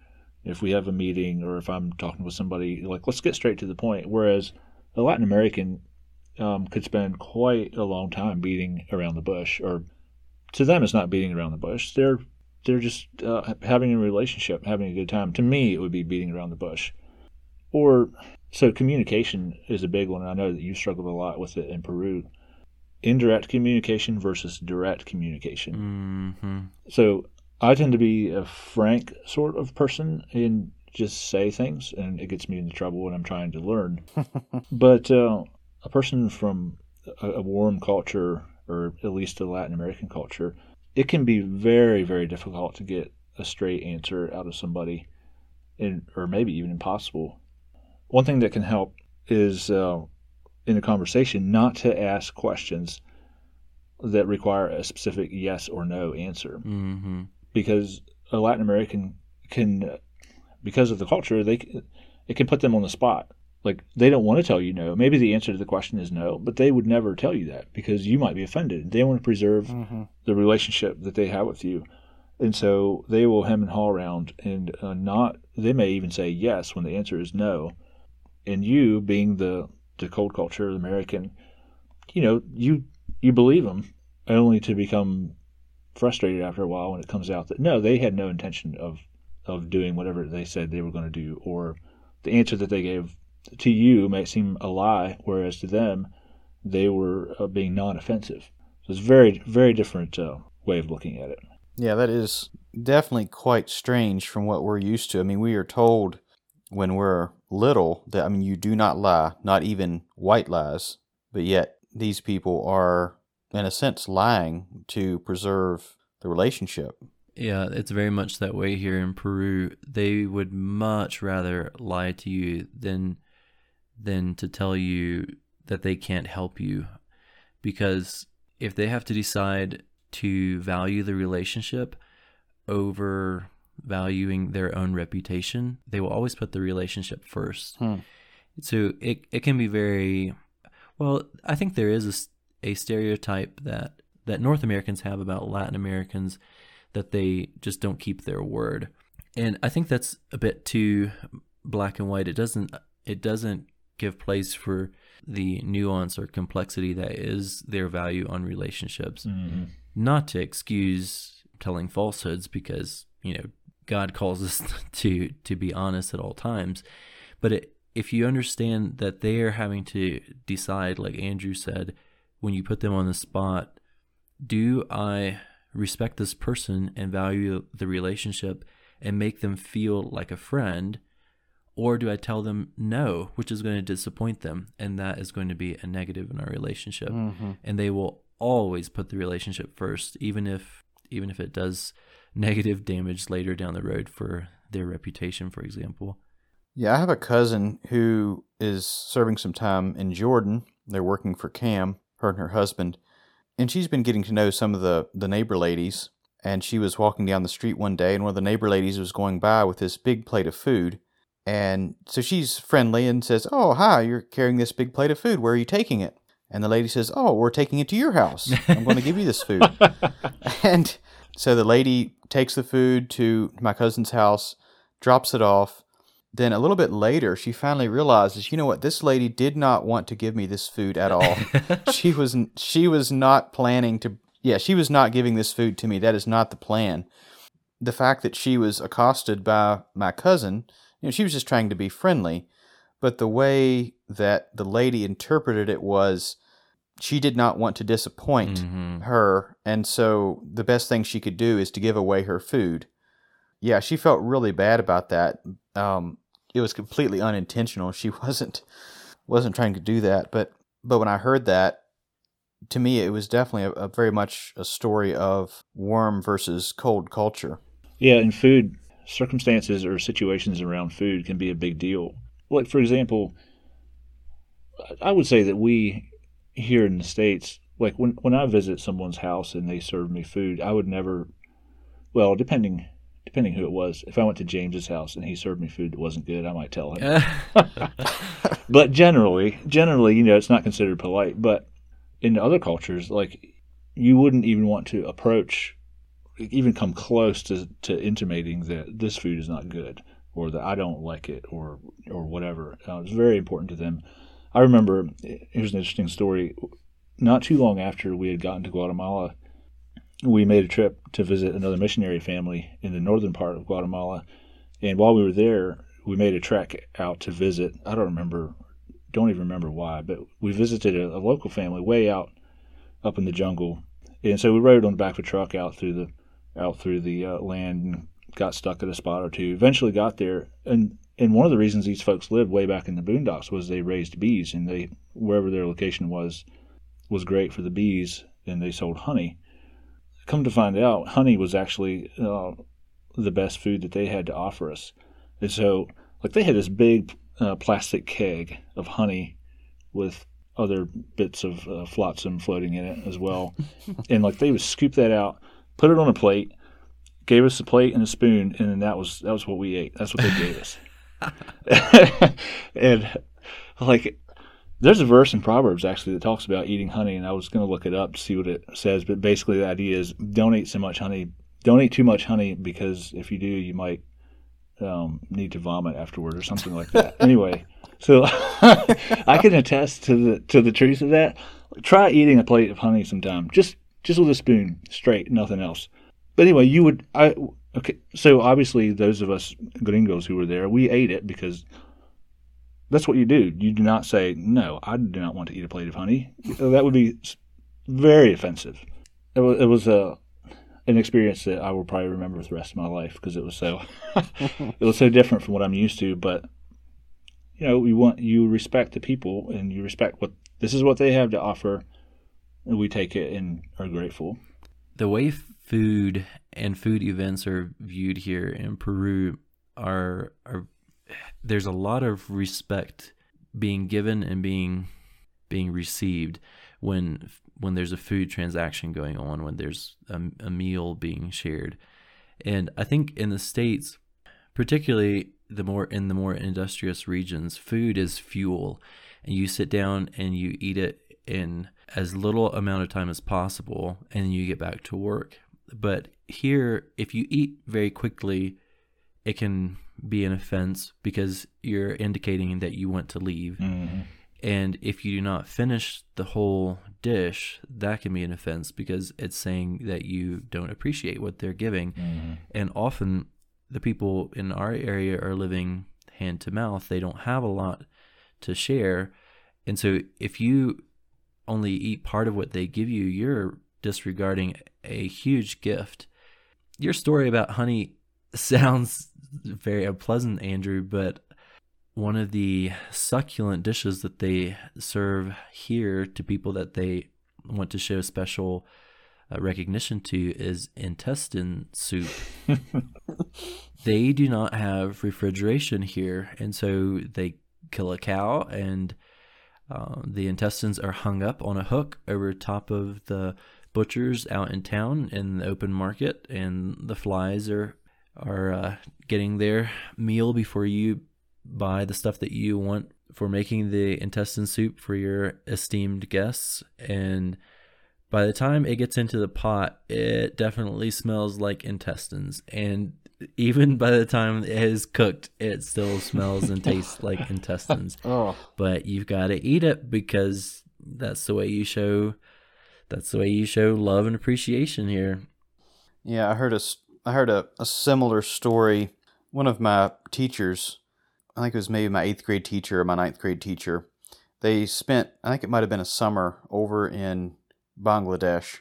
If we have a meeting or if I'm talking with somebody, like, let's get straight to the point. Whereas a Latin American um, could spend quite a long time beating around the bush, or to them, it's not beating around the bush. They're they're just uh, having a relationship, having a good time. To me, it would be beating around the bush. Or so communication is a big one. I know that you struggled a lot with it in Peru. Indirect communication versus direct communication. hmm So I tend to be a frank sort of person and just say things, and it gets me into trouble when I'm trying to learn. *laughs* but uh, a person from a, a warm culture, or at least a Latin American culture, it can be very, very difficult to get a straight answer out of somebody, and or maybe even impossible. One thing that can help is uh, in a conversation not to ask questions that require a specific yes or no answer hmm because a Latin American can, because of the culture, they it can put them on the spot. Like they don't want to tell you no. Maybe the answer to the question is no, but they would never tell you that because you might be offended. They want to preserve the relationship that they have with you, and so they will hem and haw around and uh, not. They may even say yes when the answer is no, and you, being the the cold culture American, you know you you believe them only to become frustrated after a while when it comes out that no, they had no intention of of doing whatever they said they were going to do, or the answer that they gave to you may seem a lie, whereas to them they were uh, being non-offensive. So it's very very different uh, way of looking at it. Yeah, that is definitely quite strange from what we're used to. I mean, we are told when we're little that, I mean, you do not lie, not even white lies, but yet these people are, in a sense, lying to preserve the relationship. Yeah, it's very much that way here in Peru. They would much rather lie to you than than to tell you that they can't help you. Because if they have to decide to value the relationship over valuing their own reputation, they will always put the relationship first. Hmm. So it it can be very Well, I think there is a stereotype that that North Americans have about Latin Americans that they just don't keep their word, and I think that's a bit too black and white. It doesn't it doesn't give place for the nuance or complexity that is their value on relationships. Mm-hmm. Not to excuse telling falsehoods because you know God calls us *laughs* to to be honest at all times, but it, if you understand that they are having to decide, like Andrew said, when you put them on the spot, do I respect this person and value the relationship and make them feel like a friend? Or do I tell them no, which is going to disappoint them? And that is going to be a negative in our relationship. Mm-hmm. And they will always put the relationship first, even if even if it does negative damage later down the road for their reputation, for example. Yeah, I have a cousin who is serving some time in Jordan. They're working for CAM, her and her husband. And she's been getting to know some of the, the neighbor ladies. And she was walking down the street one day, and one of the neighbor ladies was going by with this big plate of food. And so she's friendly and says, Oh, hi, you're carrying this big plate of food. Where are you taking it? And the lady says, Oh, we're taking it to your house. I'm going to give you this food. *laughs* and so the lady takes the food to my cousin's house, drops it off. Then a little bit later, she finally realizes, you know what, this lady did not want to give me this food at all. *laughs* she was she was not planning to. Yeah, she was not giving this food to me. That is not the plan. The fact that she was accosted by my cousin, you know, she was just trying to be friendly, but the way that the lady interpreted it was she did not want to disappoint Mhm. her, and so the best thing she could do is to give away her food. Yeah, she felt really bad about that. Um, it was completely unintentional. She *laughs* wasn't wasn't trying to do that, but but when I heard that, to me, it was definitely a, a very much a story of warm versus cold culture. Yeah, and food circumstances or situations around food can be a big deal. Like for example, I would say that we here in the states, like when when I visit someone's house and they serve me food, I would never. Well, depending depending who it was, if I went to James's house and he served me food that wasn't good, I might tell him. *laughs* but generally, generally, you know, it's not considered polite. But in other cultures, like you wouldn't even want to approach, even come close to to intimating that this food is not good or that I don't like it or or whatever. Uh, it's very important to them. I remember here's an interesting story. Not too long after we had gotten to Guatemala, we made a trip to visit another missionary family in the northern part of Guatemala. And while we were there, we made a trek out to visit. I don't remember, don't even remember why, but we visited a, a local family way out up in the jungle. And so we rode on the back of a truck out through the out through the uh, land and got stuck at a spot or two. Eventually got there, and and one of the reasons these folks lived way back in the boondocks was they raised bees, and they wherever their location was was great for the bees, and they sold honey. Come to find out, honey was actually uh, the best food that they had to offer us, and so like they had this big uh, plastic keg of honey with other bits of uh, flotsam floating in it as well, *laughs* and like they would scoop that out, put it on a plate, gave us a plate and a spoon, and then that was that was what we ate. That's what they gave us. *laughs* and like there's a verse in Proverbs actually that talks about eating honey, and I was going to look it up to see what it says. But basically, the idea is don't eat so much honey. Don't eat too much honey because if you do, you might um, need to vomit afterward or something like that. *laughs* anyway, so *laughs* I can attest to the to the truth of that. Try eating a plate of honey sometime, just just with a spoon, straight, nothing else. But anyway, you would I okay. So obviously, those of us gringos who were there, we ate it because that's what you do. You do not say no. I do not want to eat a plate of honey. That would be very offensive. It was, it was a an experience that I will probably remember for the rest of my life because it was so *laughs* it was so different from what I'm used to. But you know, you want you respect the people and you respect what this is what they have to offer, we take it and are grateful. the way food and food events are viewed here in Peru are are there's a lot of respect being given and being being received when when there's a food transaction going on when there's a, a meal being shared and i think in the states particularly the more in the more industrious regions food is fuel and you sit down and you eat it in as little amount of time as possible and you get back to work. But here, if you eat very quickly, it can be an offense because you're indicating that you want to leave. Mm-hmm. And if you do not finish the whole dish, that can be an offense because it's saying that you don't appreciate what they're giving. Mm-hmm. And often the people in our area are living hand to mouth. They don't have a lot to share. And so if you only eat part of what they give you, you're disregarding a huge gift. Your story about honey *laughs* sounds very unpleasant, Andrew, but one of the succulent dishes that they serve here to people that they want to show special uh, recognition to is intestine soup. *laughs* they do not have refrigeration here, and so they kill a cow, and uh, the intestines are hung up on a hook over top of the butchers out in town in the open market, and the flies are are uh, getting their meal before you buy the stuff that you want for making the intestine soup for your esteemed guests. And by the time it gets into the pot it definitely smells like intestines. And even by the time it is cooked it still smells and *laughs* tastes like intestines *laughs* Oh, but you've got to eat it because that's the way you show that's the way you show love and appreciation here yeah. I heard a I heard a, a similar story. One of my teachers, I think it was maybe my eighth grade teacher or my ninth grade teacher. They spent, I think it might have been a summer over in Bangladesh,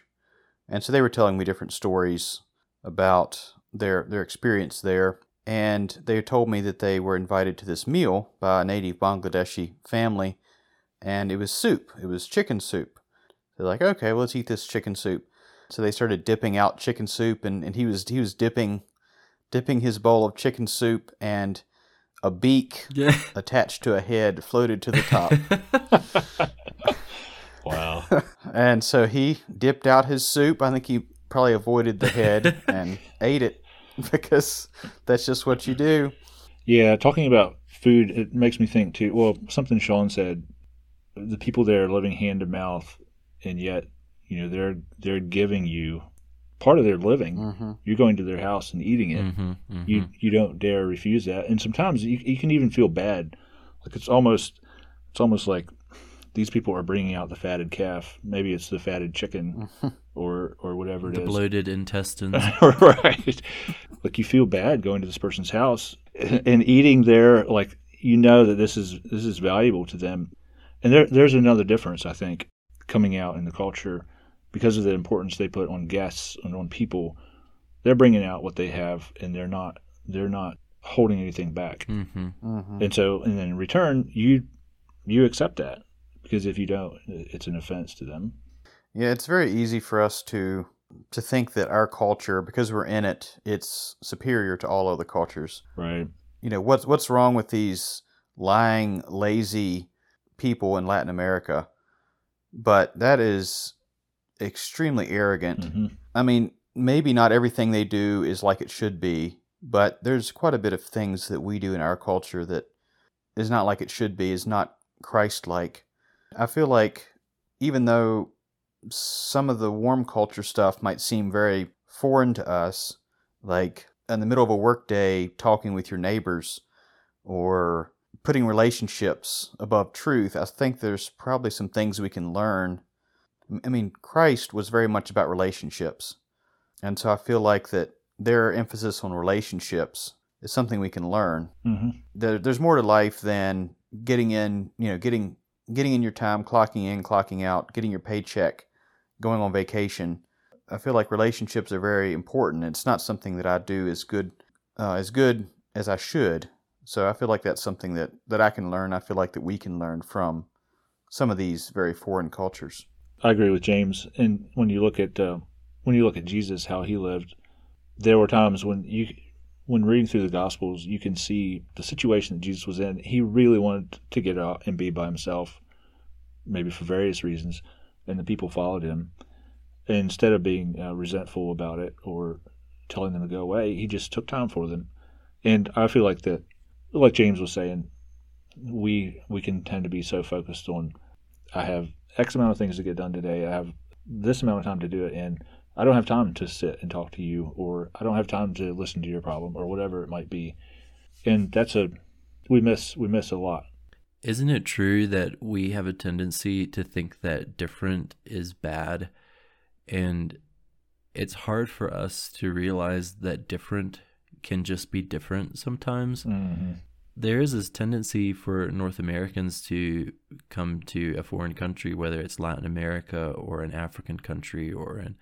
and so they were telling me different stories about their their experience there. And they told me that they were invited to this meal by a native Bangladeshi family, and it was soup. It was chicken soup. They're like, okay, well, let's eat this chicken soup. So they started dipping out chicken soup, and, and he was he was dipping dipping his bowl of chicken soup, and a beak yeah *laughs* attached to a head floated to the top. *laughs* Wow. *laughs* and so he dipped out his soup. I think he probably avoided the head and ate it *laughs* because that's just what you do. Yeah, talking about food, it makes me think too. Well, something Sean said, the people there are living hand to mouth, and yet, you know, they're they're giving you part of their living. Mm-hmm. You're going to their house and eating it. Mhm, mhm. You you don't dare refuse that. And sometimes you, you can even feel bad, like it's almost it's almost like these people are bringing out the fatted calf. Maybe it's the fatted chicken, *laughs* or or whatever it the is. bloated intestines *laughs* right. Like you feel bad going to this person's house and eating there. Like you know that this is this is valuable to them, and there there's another difference I think coming out in the culture because of the importance they put on guests and on people. They're bringing out what they have, and they're not they're not holding anything back. hmm Mm-hmm. And so, and then in return, you you accept that because if you don't, it's an offense to them. Yeah, it's very easy for us to to think that our culture, because we're in it, it's superior to all other cultures. Right. You know, what's what's wrong with these lying, lazy people in Latin America? But that is extremely arrogant. hmm I mean, maybe not everything they do is like it should be, but there's quite a bit of things that we do in our culture that is not like it should be, is not Christ like. I feel like even though some of the warm culture stuff might seem very foreign to us, like in the middle of a workday talking with your neighbors or putting relationships above truth, I think there's probably some things we can learn I mean, Christ was very much about relationships. And so I feel like that their emphasis on relationships is something we can learn. hmm There, there's more to life than getting in, you know, getting getting in your time, clocking in, clocking out, getting your paycheck, going on vacation. I feel like relationships are very important. It's not something that I do as good uh, as good as I should. So I feel like that's something that that I can learn. I feel like that we can learn from some of these very foreign cultures. I agree with James. And when you look at uh, when you look at Jesus, how he lived, there were times when you, when reading through the Gospels, you can see the situation that Jesus was in. He really wanted to get out and be by himself, maybe for various reasons, and the people followed him. Instead of being uh, resentful about it or telling them to go away, he just took time for them. And I feel like that, like James was saying, we we can tend to be so focused on I have X amount of things to get done today. I have this amount of time to do it, and I don't have time to sit and talk to you, or I don't have time to listen to your problem, or whatever it might be. And that's a we miss we miss a lot. Isn't it true that we have a tendency to think that different is bad? And it's hard for us to realize that different can just be different sometimes. Mm-hmm. There is this tendency for North Americans to come to a foreign country, whether it's Latin America or an African country or an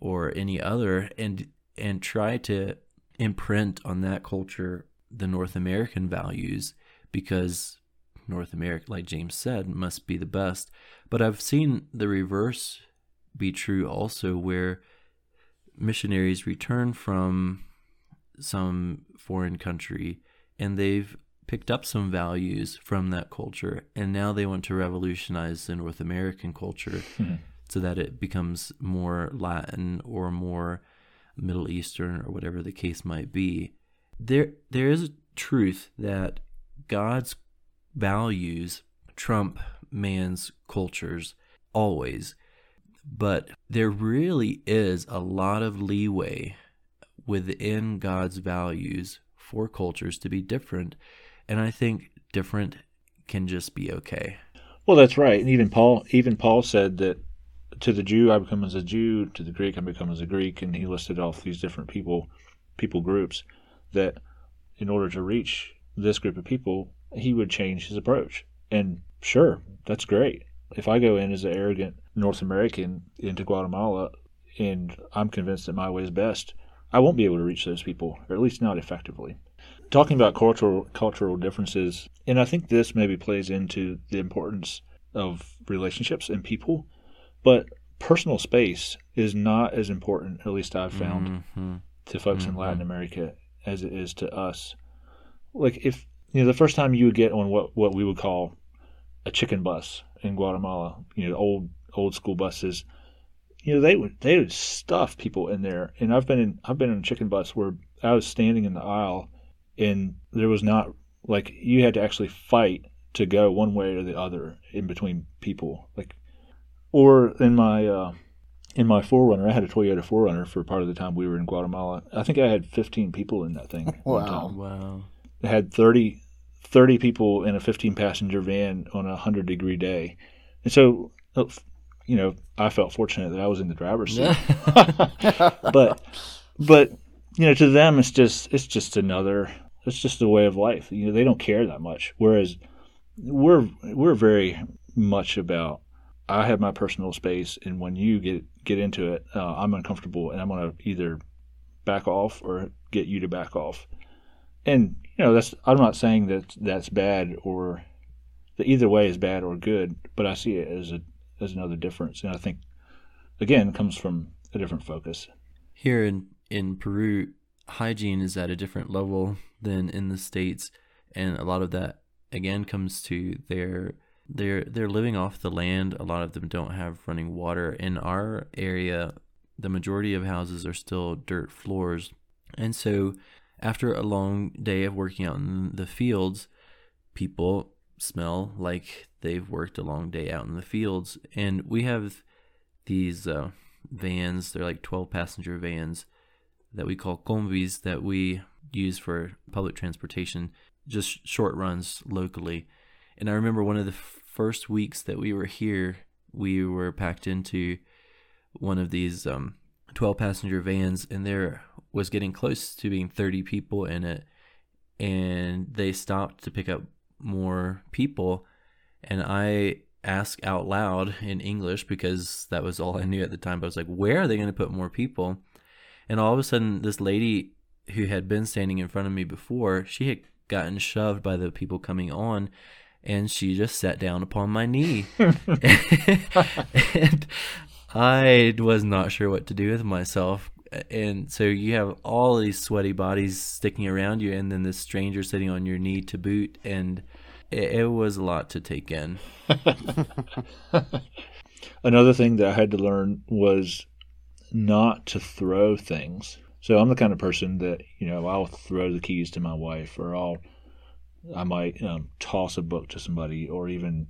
or any other, and and try to imprint on that culture the North American values because North America, like James said, must be the best. But I've seen the reverse be true also, where missionaries return from some foreign country and they've picked up some values from that culture and now they want to revolutionize the North American culture Hmm. so that it becomes more Latin or more Middle Eastern or whatever the case might be. There there is a truth that God's values trump man's cultures always. But there really is a lot of leeway within God's values for cultures to be different. And I think different can just be okay. Well, that's right. And even Paul, even Paul said that to the Jew I become as a Jew, to the Greek I become as a Greek, and he listed off these different people, people groups, that in order to reach this group of people, he would change his approach. And sure, that's great. If I go in as an arrogant North American into Guatemala, and I'm convinced that my way is best, I won't be able to reach those people, or at least not effectively. Talking about cultural cultural differences, and I think this maybe plays into the importance of relationships and people, but personal space is not as important, at least I've found, Mhm. to folks in Mhm. Latin America as it is to us. Like if you know the first time you would get on what what we would call a chicken bus in Guatemala, you know, old old school buses, you know, they would they would stuff people in there. And I've been in I've been in a chicken bus where I was standing in the aisle and there was not like you had to actually fight to go one way or the other in between people. Like or in my uh in my 4Runner, I had a Toyota 4Runner for part of the time we were in Guatemala. I think I had 15 people in that thing. *laughs* one Wow. time. Wow. Had 30, 30 people in a 15 passenger van on a 100 degree day. And so, uh, you know, I felt fortunate that I was in the driver's seat. *laughs* but, but, you know, to them, it's just, it's just another, it's just a way of life. You know, they don't care that much. Whereas we're, we're very much about, I have my personal space. And when you get, get into it, uh, I'm uncomfortable and I'm going to either back off or get you to back off. And you know, that's I'm not saying that that's bad or that either way is bad or good, but I see it as a as another difference, and I think again comes from a different focus. Here in, in Peru, hygiene is at a different level than in the States. And a lot of that, again, comes to their. They're they're living off the land. A lot of them don't have running water. In our area, the majority of houses are still dirt floors, and so after a long day of working out in the fields, people smell like they've worked a long day out in the fields. And we have these uh, vans, they're like 12 passenger vans that we call combis that we use for public transportation, just short runs locally. And I remember one of the first weeks that we were here, we were packed into one of these um, 12 passenger vans, and there was getting close to being 30 people in it. And they stopped to pick up more people. And I asked out loud in English because that was all I knew at the time. But I was like, where are they going to put more people? And all of a sudden, this lady who had been standing in front of me before, she had gotten shoved by the people coming on and she just sat down upon my knee. *laughs* *laughs* and I was not sure what to do with myself. And so you have all these sweaty bodies sticking around you, and then this stranger sitting on your knee to boot. And it, it was a lot to take in. *laughs* Another thing that I had to learn was not to throw things. So I'm the kind of person that, you know, I'll throw the keys to my wife or I'll I might um, toss a book to somebody, or even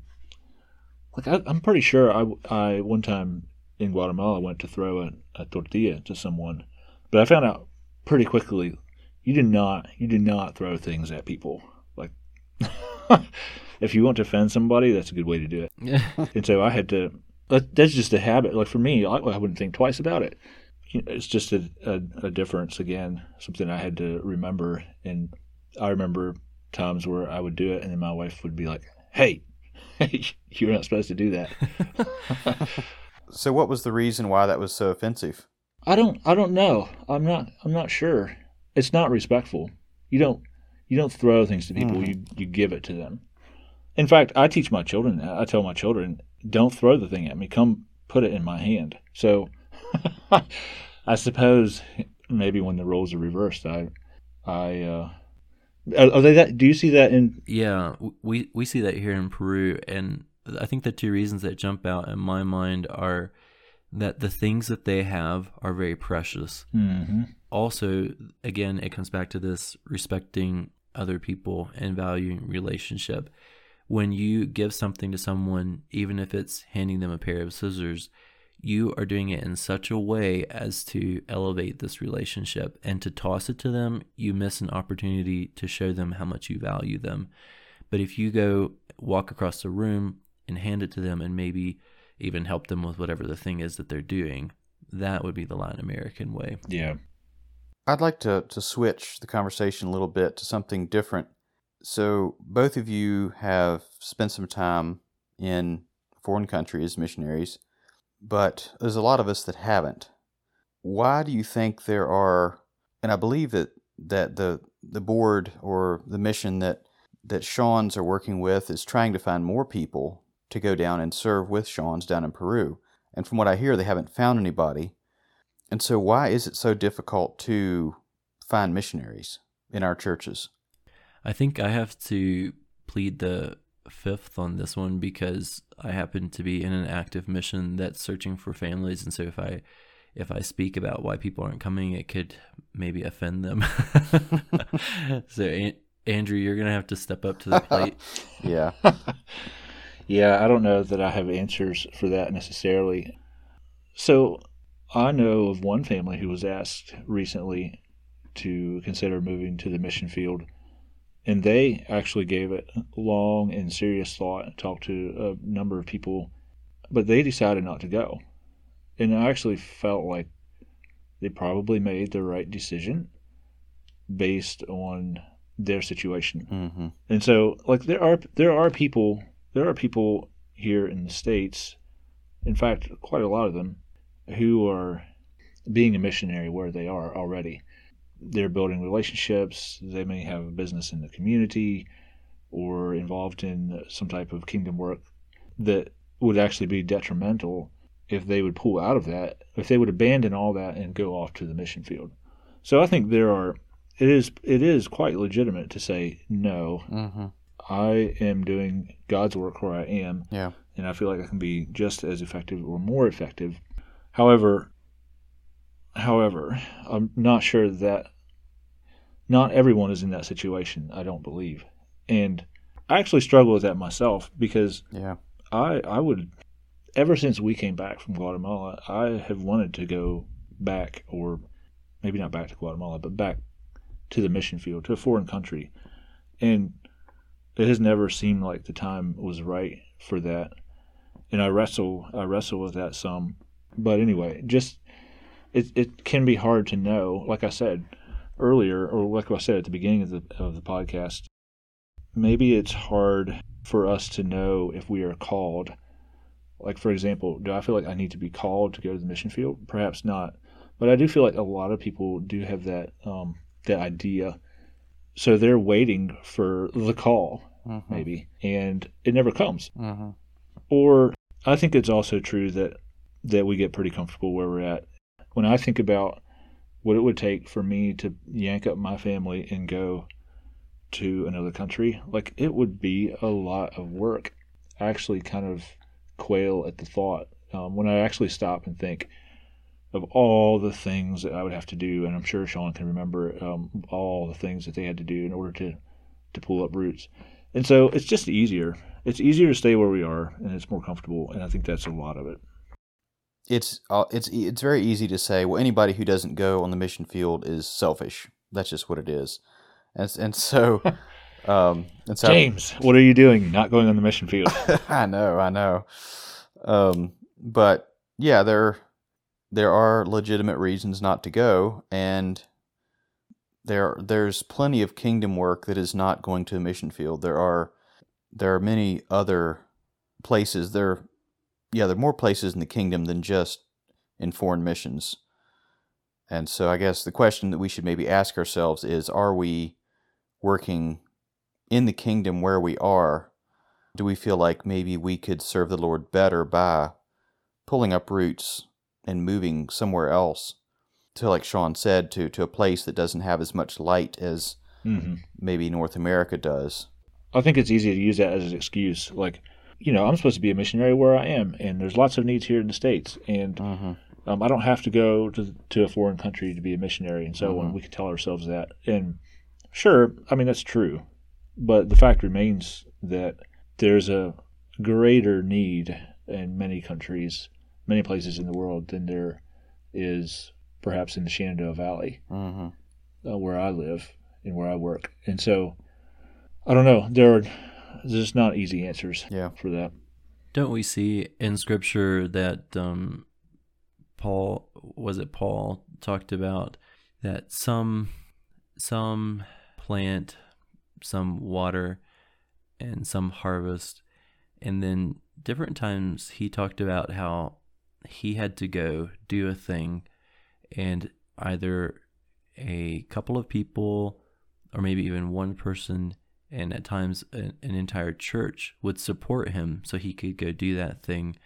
like I, am pretty sure I, I one time in Guatemala went to throw a, a tortilla to someone, but I found out pretty quickly you do not you do not throw things at people like. *laughs* if you want to offend somebody, that's a good way to do it. *laughs* and so I had to. That's just a habit. Like for me, I, I wouldn't think twice about it. It's just a, a, a difference again, something I had to remember. And I remember times where I would do it, and then my wife would be like, "Hey, *laughs* you're not supposed to do that." So, what was the reason why that was so offensive? I don't. I don't know. I'm not. I'm not sure. It's not respectful. You don't. You don't throw things to people. Mm. You you give it to them. In fact, I teach my children that. I tell my children, don't throw the thing at me. Come put it in my hand. So *laughs* I suppose maybe when the roles are reversed, I, I, uh, are they that? Do you see that in? Yeah, we we see that here in Peru, and I think the two reasons that jump out in my mind are that the things that they have are very precious. Mm-hmm. Also, again, it comes back to this respecting other people and valuing relationship when you give something to someone, even if it's handing them a pair of scissors, you are doing it in such a way as to elevate this relationship. And to toss it to them, you miss an opportunity to show them how much you value them. But if you go walk across the room and hand it to them and maybe even help them with whatever the thing is that they're doing, that would be the Latin American way. Yeah. I'd like to, to switch the conversation a little bit to something different so, both of you have spent some time in foreign countries, missionaries, but there's a lot of us that haven't. Why do you think there are, and I believe that, that the, the board or the mission that, that Sean's are working with is trying to find more people to go down and serve with Sean's down in Peru. And from what I hear, they haven't found anybody. And so, why is it so difficult to find missionaries in our churches? I think I have to plead the fifth on this one because I happen to be in an active mission that's searching for families, and so if I if I speak about why people aren't coming, it could maybe offend them. *laughs* so, An- Andrew, you're gonna have to step up to the plate. *laughs* yeah, *laughs* yeah. I don't know that I have answers for that necessarily. So, I know of one family who was asked recently to consider moving to the mission field and they actually gave it long and serious thought and talked to a number of people but they decided not to go and i actually felt like they probably made the right decision based on their situation mm-hmm. and so like there are there are people there are people here in the states in fact quite a lot of them who are being a missionary where they are already they're building relationships. They may have a business in the community or involved in some type of kingdom work that would actually be detrimental if they would pull out of that, if they would abandon all that and go off to the mission field. So I think there are it is it is quite legitimate to say no. Mm-hmm. I am doing God's work where I am. Yeah. And I feel like I can be just as effective or more effective. However, However, I'm not sure that not everyone is in that situation. I don't believe, and I actually struggle with that myself because yeah, I I would ever since we came back from Guatemala, I have wanted to go back or maybe not back to Guatemala, but back to the mission field to a foreign country, and it has never seemed like the time was right for that, and I wrestle I wrestle with that some. But anyway, just it it can be hard to know. Like I said earlier, or like I said at the beginning of the of the podcast, maybe it's hard for us to know if we are called. Like for example, do I feel like I need to be called to go to the mission field? Perhaps not, but I do feel like a lot of people do have that um, that idea. So they're waiting for the call, mm-hmm. maybe, and it never comes. Mm-hmm. Or I think it's also true that that we get pretty comfortable where we're at when I think about what it would take for me to yank up my family and go to another country, like it would be a lot of work. I actually kind of quail at the thought um, when I actually stop and think of all the things that I would have to do, and I'm sure Sean can remember um, all the things that they had to do in order to to pull up roots. And so it's just easier. It's easier to stay where we are, and it's more comfortable. And I think that's a lot of it. It's uh, it's it's very easy to say. Well, anybody who doesn't go on the mission field is selfish. That's just what it is. And and so, *laughs* um, and so James, what are you doing? Not going on the mission field? *laughs* I know, I know. Um, but yeah, there there are legitimate reasons not to go, and there there's plenty of kingdom work that is not going to a mission field. There are there are many other places. There, yeah, there are more places in the kingdom than just in foreign missions. And so, I guess the question that we should maybe ask ourselves is: Are we working in the kingdom where we are? Do we feel like maybe we could serve the Lord better by pulling up roots and moving somewhere else to, like Sean said, to to a place that doesn't have as much light as mm-hmm. maybe North America does? I think it's easy to use that as an excuse. Like, you know, I'm supposed to be a missionary where I am, and there's lots of needs here in the states, and Mm-hmm. um, I don't have to go to to a foreign country to be a missionary, and so on. Mhm. We can tell ourselves that, and sure, I mean that's true, but the fact remains that there's a greater need in many countries, many places in the world than there is perhaps in the Shenandoah Valley Mm-hmm. uh, where I live and where I work. And so, I don't know. There are just not easy answers Yeah. for that. Don't we see in Scripture that um, Paul was it Paul talked about that some some plant, some water, and some harvest, and then different times he talked about how he had to go do a thing, and either a couple of people or maybe even one person and at times an, an entire church would support him so he could go do that thing.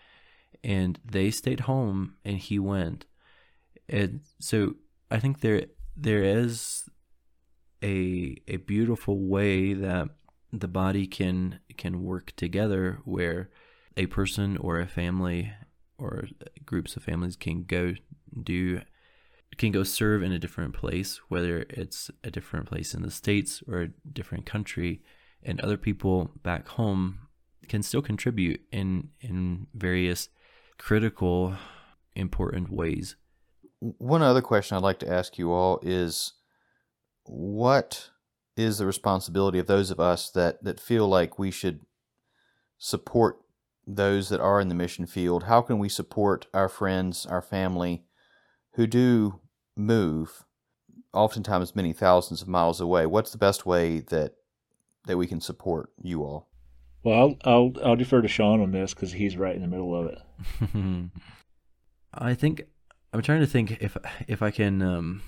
And they stayed home and he went. And so i think there there is a a beautiful way that the body can can work together where a person or a family or groups of families can go do can go serve in a different place, whether it's a different place in the States or a different country, and other people back home can still contribute in in various critical, important ways. One other question I'd like to ask you all is what is the responsibility of those of us that, that feel like we should support those that are in the mission field? How can we support our friends, our family who do move, oftentimes many thousands of miles away? What's the best way that that we can support you all? Well, I'll I'll, I'll defer to Sean on this because he's right in the middle of it. *laughs* I think I'm trying to think if if I can um,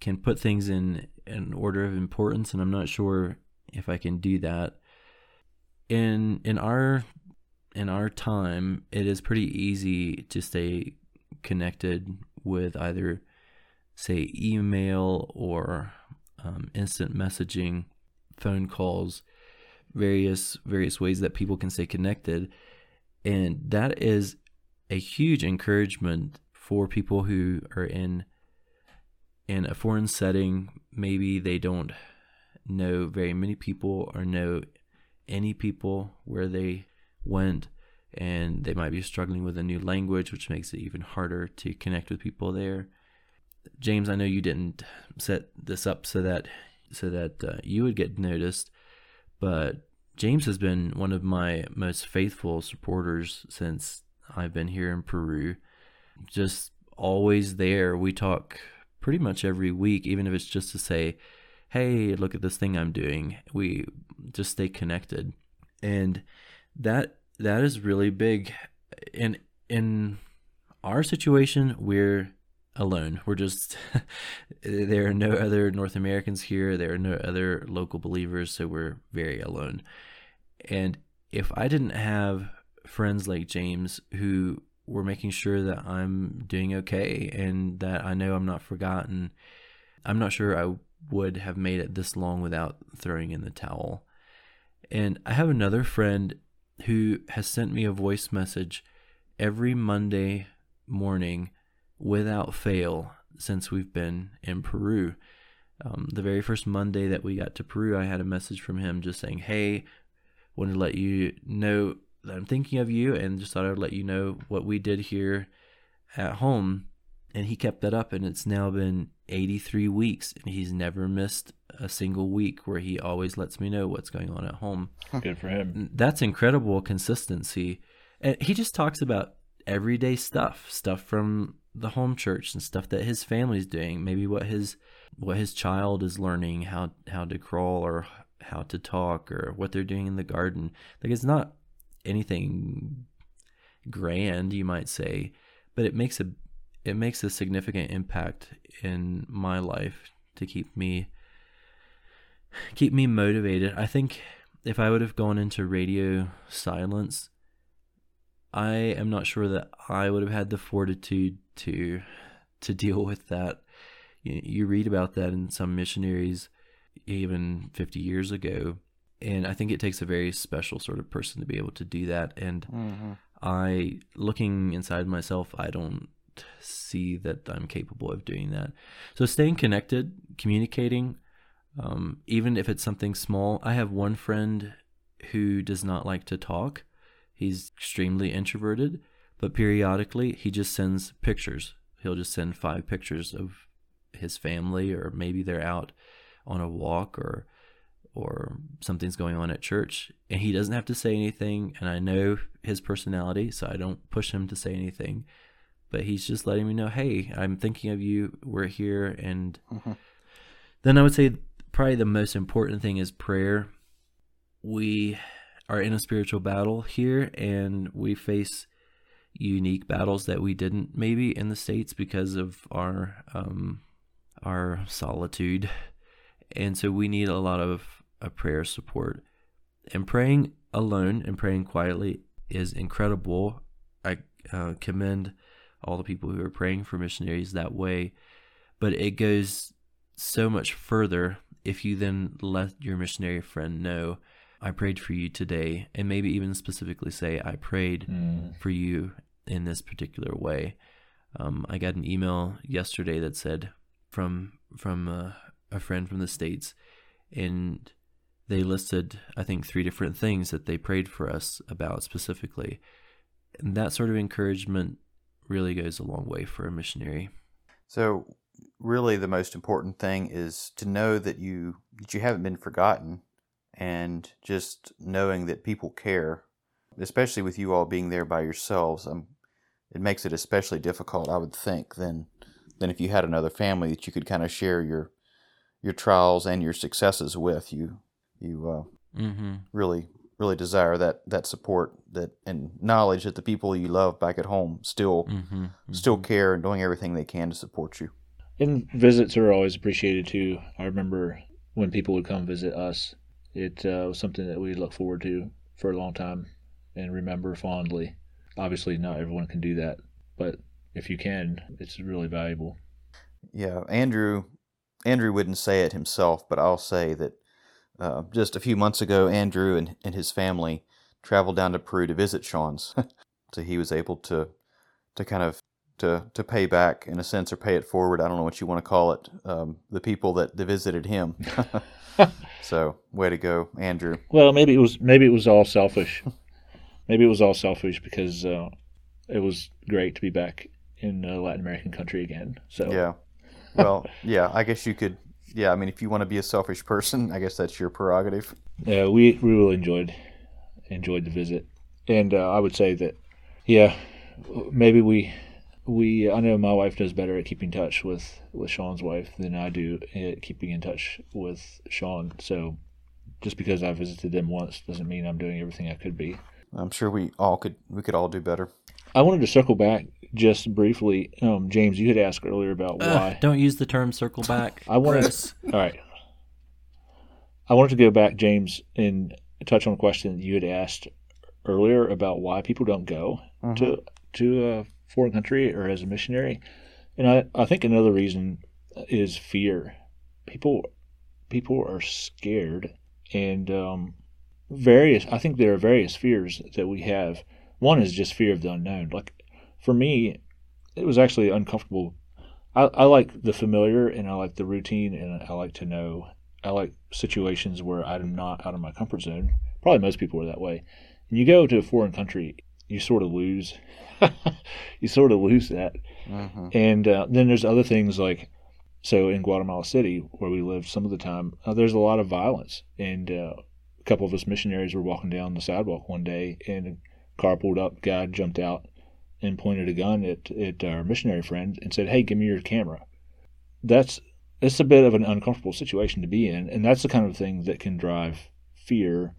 can put things in an order of importance, and I'm not sure if I can do that. In in our in our time, it is pretty easy to stay connected with either say email or um, instant messaging, phone calls, various various ways that people can stay connected, and that is a huge encouragement for people who are in in a foreign setting. Maybe they don't know very many people or know any people where they went, and they might be struggling with a new language, which makes it even harder to connect with people there. James, I know you didn't set this up so that so that uh, you would get noticed, but James has been one of my most faithful supporters since I've been here in Peru. Just always there. We talk pretty much every week, even if it's just to say, "Hey, look at this thing I'm doing." We just stay connected, and that that is really big. And in our situation, we're alone. We're just *laughs* there are no other North Americans here. There are no other local believers, so we're very alone. And if I didn't have friends like James who were making sure that I'm doing okay and that I know I'm not forgotten, I'm not sure I would have made it this long without throwing in the towel. And I have another friend who has sent me a voice message every Monday morning without fail since we've been in Peru. Um, the very first Monday that we got to Peru, I had a message from him just saying, "Hey, wanted to let you know that I'm thinking of you, and just thought I would let you know what we did here at home." And he kept that up, and it's now been 83 weeks, and he's never missed a single week where he always lets me know what's going on at home. Good for him. That's incredible consistency. And he just talks about everyday stuff, stuff from the home church and stuff that his family's doing, maybe what his what his child is learning, how how to crawl or how to talk or what they're doing in the garden. Like it's not anything grand, you might say, but it makes a it makes a significant impact in my life to keep me keep me motivated. I think if I would have gone into radio silence, I am not sure that I would have had the fortitude to to *laughs* deal with that. You, you read about that in some missionaries even 50 years ago, and I think it takes a very special sort of person to be able to do that. And Mm-hmm. I, looking inside myself, I don't see that I'm capable of doing that. So staying connected, communicating, um, even if it's something small. I have one friend who does not like to talk. He's extremely introverted, but periodically he just sends pictures. He'll just send five pictures of his family, or maybe they're out on a walk, or or something's going on at church, and he doesn't have to say anything. And I know his personality, so I don't push him to say anything. But he's just letting me know, hey, I'm thinking of you. We're here, and Mhm. then I would say probably the most important thing is prayer. We are in a spiritual battle here, and we face unique battles that we didn't maybe in the states because of our um, our solitude, and so we need a lot of a prayer support. And praying alone and praying quietly is incredible. I uh, commend all the people who are praying for missionaries that way, but it goes so much further if you then let your missionary friend know, I prayed for you today, and maybe even specifically say, I prayed Mm. for you in this particular way. Um, I got an email yesterday that said from from uh, a friend from the states, and they listed I think three different things that they prayed for us about specifically, and that sort of encouragement really goes a long way for a missionary. So, really, the most important thing is to know that you that you haven't been forgotten, and just knowing that people care, especially with you all being there by yourselves. Um, it makes it especially difficult, I would think, than than if you had another family that you could kind of share your your trials and your successes with. You you uh, Mm-hmm. really really desire that that support that and knowledge that the people you love back at home still Mm-hmm. still care and doing everything they can to support you. And visits are always appreciated too. I remember when people would come visit us, it uh, was something that we look forward to for a long time and remember fondly. Obviously, not everyone can do that, but if you can, it's really valuable. Yeah, Andrew Andrew wouldn't say it himself, but I'll say that uh, just a few months ago, Andrew and, and his family traveled down to Peru to visit Sean's. *laughs* so he was able to to kind of to to pay back in a sense or pay it forward. I don't know what you want to call it. Um, the people that, visited him. *laughs* so way to go, Andrew. Well, maybe it was maybe it was all selfish. *laughs* maybe it was all selfish because uh, it was great to be back in a Latin American country again. So Yeah. Well, yeah. I guess you could. Yeah. I mean, if you want to be a selfish person, *laughs* I guess that's your prerogative. Yeah, we we really enjoyed enjoyed the visit, and uh, I would say that yeah, maybe we we I know my wife does better at keeping touch with with Sean's wife than I do at keeping in touch with Sean. So just because I visited them once doesn't mean I'm doing everything I could be. I'm sure we all could. We could all do better. I wanted to circle back just briefly. Um, James, you had asked earlier about why. don't use the term circle back. I wanted- Chris. All right. I wanted to go back, James, and touch on a question you had asked earlier about why people don't go to to a foreign country or as a missionary. And I, I think another reason is fear. People people are scared and um, various I think there are various fears that we have. One is just fear of the unknown. Like for me, it was actually uncomfortable I, I like the familiar and I like the routine and I like to know. I like situations where I'm not out of my comfort zone. Probably most people are that way. And you go to a foreign country, you sort of lose. *laughs* you sort of lose that. Mm-hmm. And uh, then there's other things like, so in Guatemala City, where we lived some of the time, uh, there's a lot of violence. And uh, a couple of us missionaries were walking down the sidewalk one day, and car pulled up, guy jumped out and pointed a gun at, at our missionary friend and said, "Hey, give me your camera." That's it's a bit of an uncomfortable situation to be in, and that's the kind of thing that can drive fear,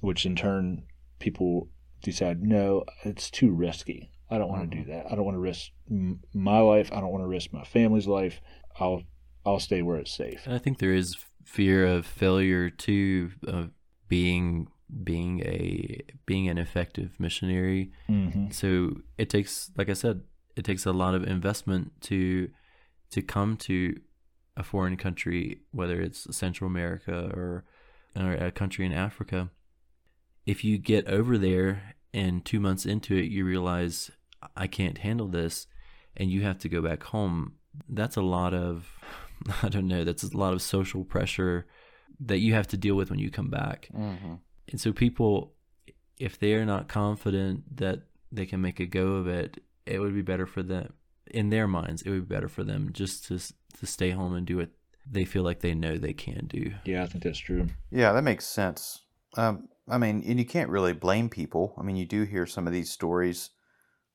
which in turn people decide, no, it's too risky. I don't want to do mm-hmm. that. I don't want to risk my life. I don't want to risk my family's life. I'll I'll stay where it's safe. I think there is fear of failure too, of being being a being an effective missionary. Mm-hmm. So it takes, like I said, it takes a lot of investment to to come to a foreign country, whether it's Central America or or a country in Africa. If you get over there and two months into it, you realize I can't handle this, and you have to go back home. That's a lot of *laughs* I don't know. That's a lot of social pressure that you have to deal with when you come back. Mm-hmm. And so people, if they're not confident that they can make a go of it, it would be better for them in their minds. It would be better for them just to to stay home and do what they feel like they know they can do. Yeah, I think that's true. Yeah, that makes sense. Um, I mean, and you can't really blame people. I mean, you do hear some of these stories.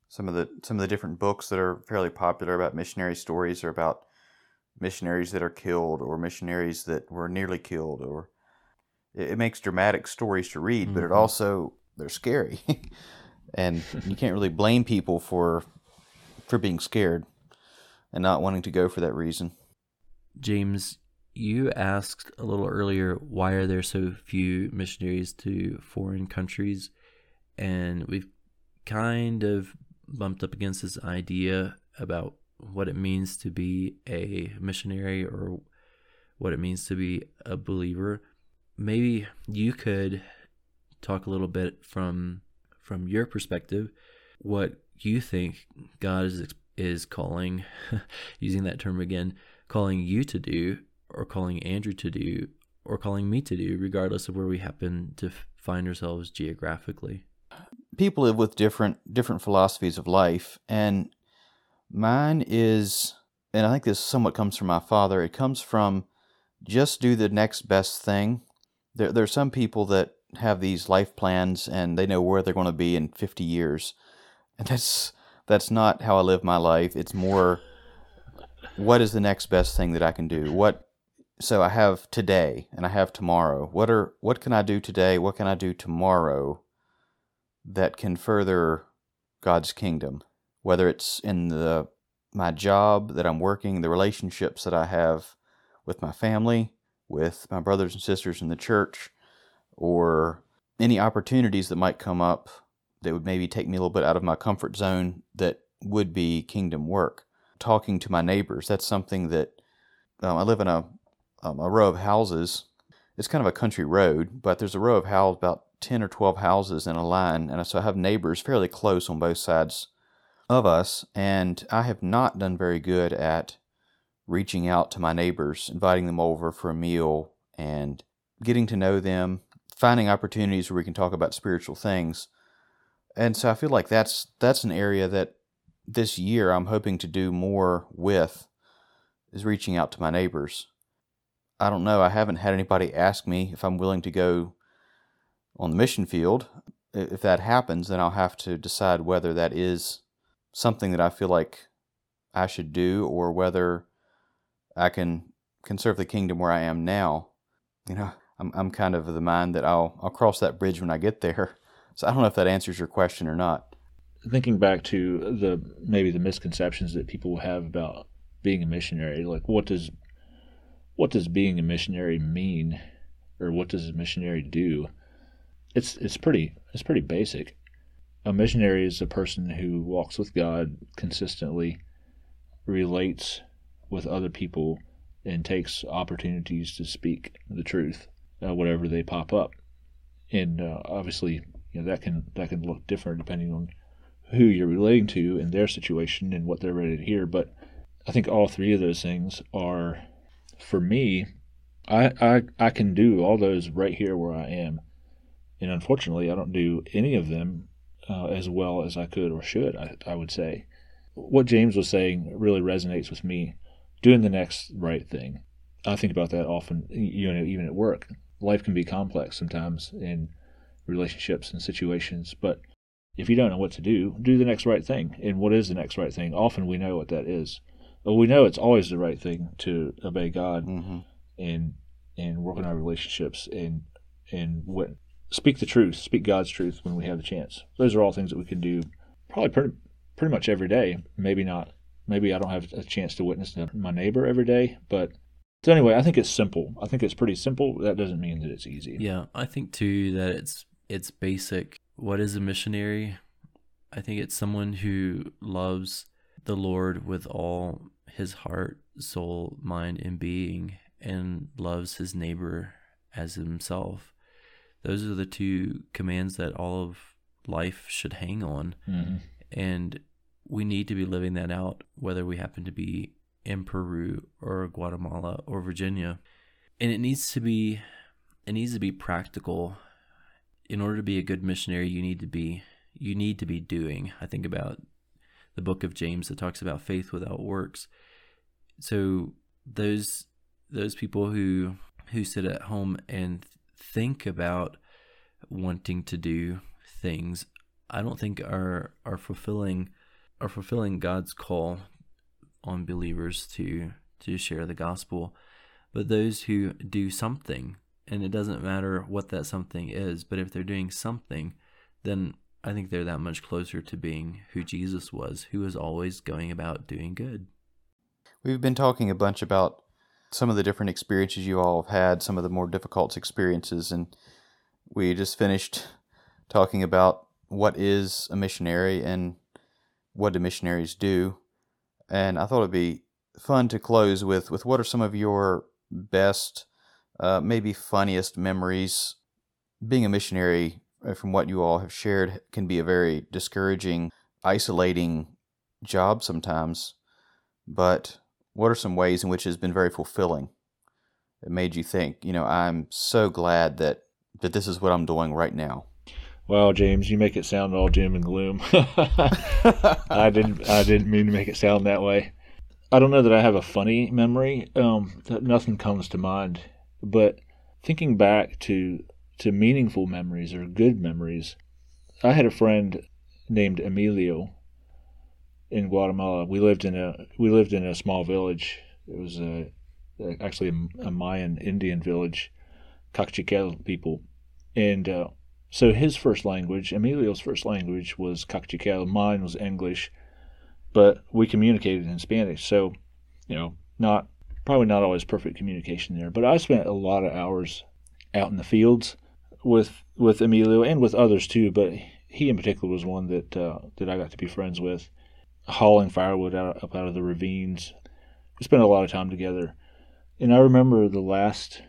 Some of the some of the different books that are fairly popular about missionary stories are about missionaries that are killed or missionaries that were nearly killed or it, it makes dramatic stories to read, mm-hmm. but it mm-hmm. also they're scary, *laughs* and you can't really blame people for for being scared and not wanting to go for that reason. James, you asked a little earlier why are there so few missionaries to foreign countries, and we've kind of bumped up against this idea about what it means to be a missionary or what it means to be a believer maybe you could talk a little bit from from your perspective what you think God is is calling *laughs* using that term again calling you to do or calling Andrew to do or calling me to do regardless of where we happen to find ourselves geographically. People live with different different philosophies of life and mine is and I think this somewhat comes from my father it comes from just do the next best thing there, there are some people that have these life plans and they know where they're going to be in 50 years. And that's that's not how I live my life. It's more what is the next best thing that I can do? What so I have today and I have tomorrow. What are what can I do today? What can I do tomorrow that can further God's kingdom? Whether it's in the my job that I'm working, the relationships that I have with my family, with my brothers and sisters in the church or any opportunities that might come up that would maybe take me a little bit out of my comfort zone that would be kingdom work. Talking to my neighbors, that's something that um, I live in a, um, a row of houses. It's kind of a country road, but there's a row of houses, about 10 or 12 houses in a line. And so I have neighbors fairly close on both sides of us. And I have not done very good at reaching out to my neighbors, inviting them over for a meal, and getting to know them, finding opportunities where we can talk about spiritual things. And so I feel like that's that's an area that this year I'm hoping to do more with is reaching out to my neighbors. I don't know, I haven't had anybody ask me if I'm willing to go on the mission field. If that happens, then I'll have to decide whether that is something that I feel like I should do or whether I can can serve the kingdom where I am now. You know, I'm I'm kind of the mind that I'll I'll cross that bridge when I get there. So I don't know if that answers your question or not. Thinking back to the maybe the misconceptions that people have about being a missionary, like what does what does being a missionary mean, or what does a missionary do? It's it's pretty it's pretty basic. A missionary is a person who walks with God consistently, relates with other people and takes opportunities to speak the truth, uh, whatever they pop up. And uh, obviously, you know that can that can look different depending on who you're relating to and their situation and what they're ready to hear. But I think all three of those things are, for me, I, I, I can do all those right here where I am. And unfortunately, I don't do any of them uh, as well as I could or should, I, I would say. What James was saying really resonates with me. Doing the next right thing. I think about that often, you know, even at work. Life can be complex sometimes in relationships and situations, but if you don't know what to do, do the next right thing. And what is the next right thing? Often we know what that is. Well, we know it's always the right thing to obey God Mm-hmm. and and work on our relationships and and what speak the truth, speak God's truth when we have the chance. Those are all things that we can do probably pretty pretty much every day. Maybe not. Maybe I don't have a chance to witness my neighbor every day, but so anyway, I think it's simple. I think it's pretty simple. That doesn't mean that it's easy. Yeah, I think too that it's it's basic. What is a missionary? I think it's someone who loves the Lord with all his heart, soul, mind, and being, and loves his neighbor as himself. Those are the two commands that all of life should hang on. Mhm. And we need to be living that out, whether we happen to be in Peru or Guatemala or Virginia. And it needs to be it needs to be practical. In order to be a good missionary, you need to be you need to be doing. I think about the book of James that talks about faith without works. So those those people who who sit at home and think about wanting to do things, I don't think are are fulfilling are fulfilling God's call on believers to to share the gospel. But those who do something, and it doesn't matter what that something is, but if they're doing something, then I think they're that much closer to being who Jesus was, who was always going about doing good. We've been talking a bunch about some of the different experiences you all have had, some of the more difficult experiences, and we just finished talking about what is a missionary and what do missionaries do. And I thought it'd be fun to close with with what are some of your best, uh, maybe funniest memories. Being a missionary, uh, from what you all have shared, can be a very discouraging, isolating job sometimes. But what are some ways in which it has been very fulfilling? It made you think, you know, I'm so glad that that this is what I'm doing right now. Well, James, you make it sound all doom and gloom. *laughs* I didn't. I didn't mean to make it sound that way. I don't know that I have a funny memory. Um, nothing comes to mind. But thinking back to to meaningful memories or good memories, I had a friend named Emilio in Guatemala. We lived in a we lived in a small village. It was a, actually a, a Mayan Indian village, Kaqchikel people, and uh, so his first language, Emilio's first language was Kaqchikel. Mine was English, but we communicated in Spanish. So, you know, not probably not always perfect communication there. But I spent a lot of hours out in the fields with with Emilio and with others too. But he in particular was one that uh, that I got to be friends with, hauling firewood out up out of the ravines. We spent a lot of time together, and I remember the last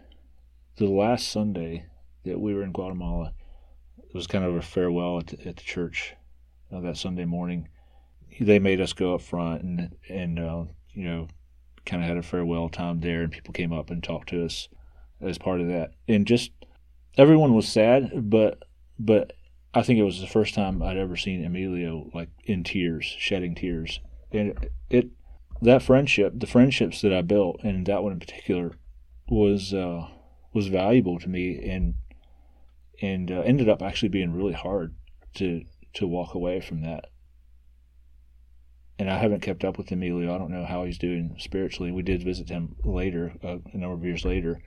the last Sunday that we were in Guatemala was kind of a farewell at the, at the church uh, that Sunday morning. They made us go up front and and uh, you know kind of had a farewell time there, and people came up and talked to us as part of that. And just everyone was sad, but but I think it was the first time I'd ever seen Emilio like in tears, shedding tears, and it, it that friendship, the friendships that I built, and that one in particular, was uh, was valuable to me and and uh, ended up actually being really hard to to walk away from that. And I haven't kept up with Emilio. I don't know how he's doing spiritually. We did visit him later, uh, a number of years later.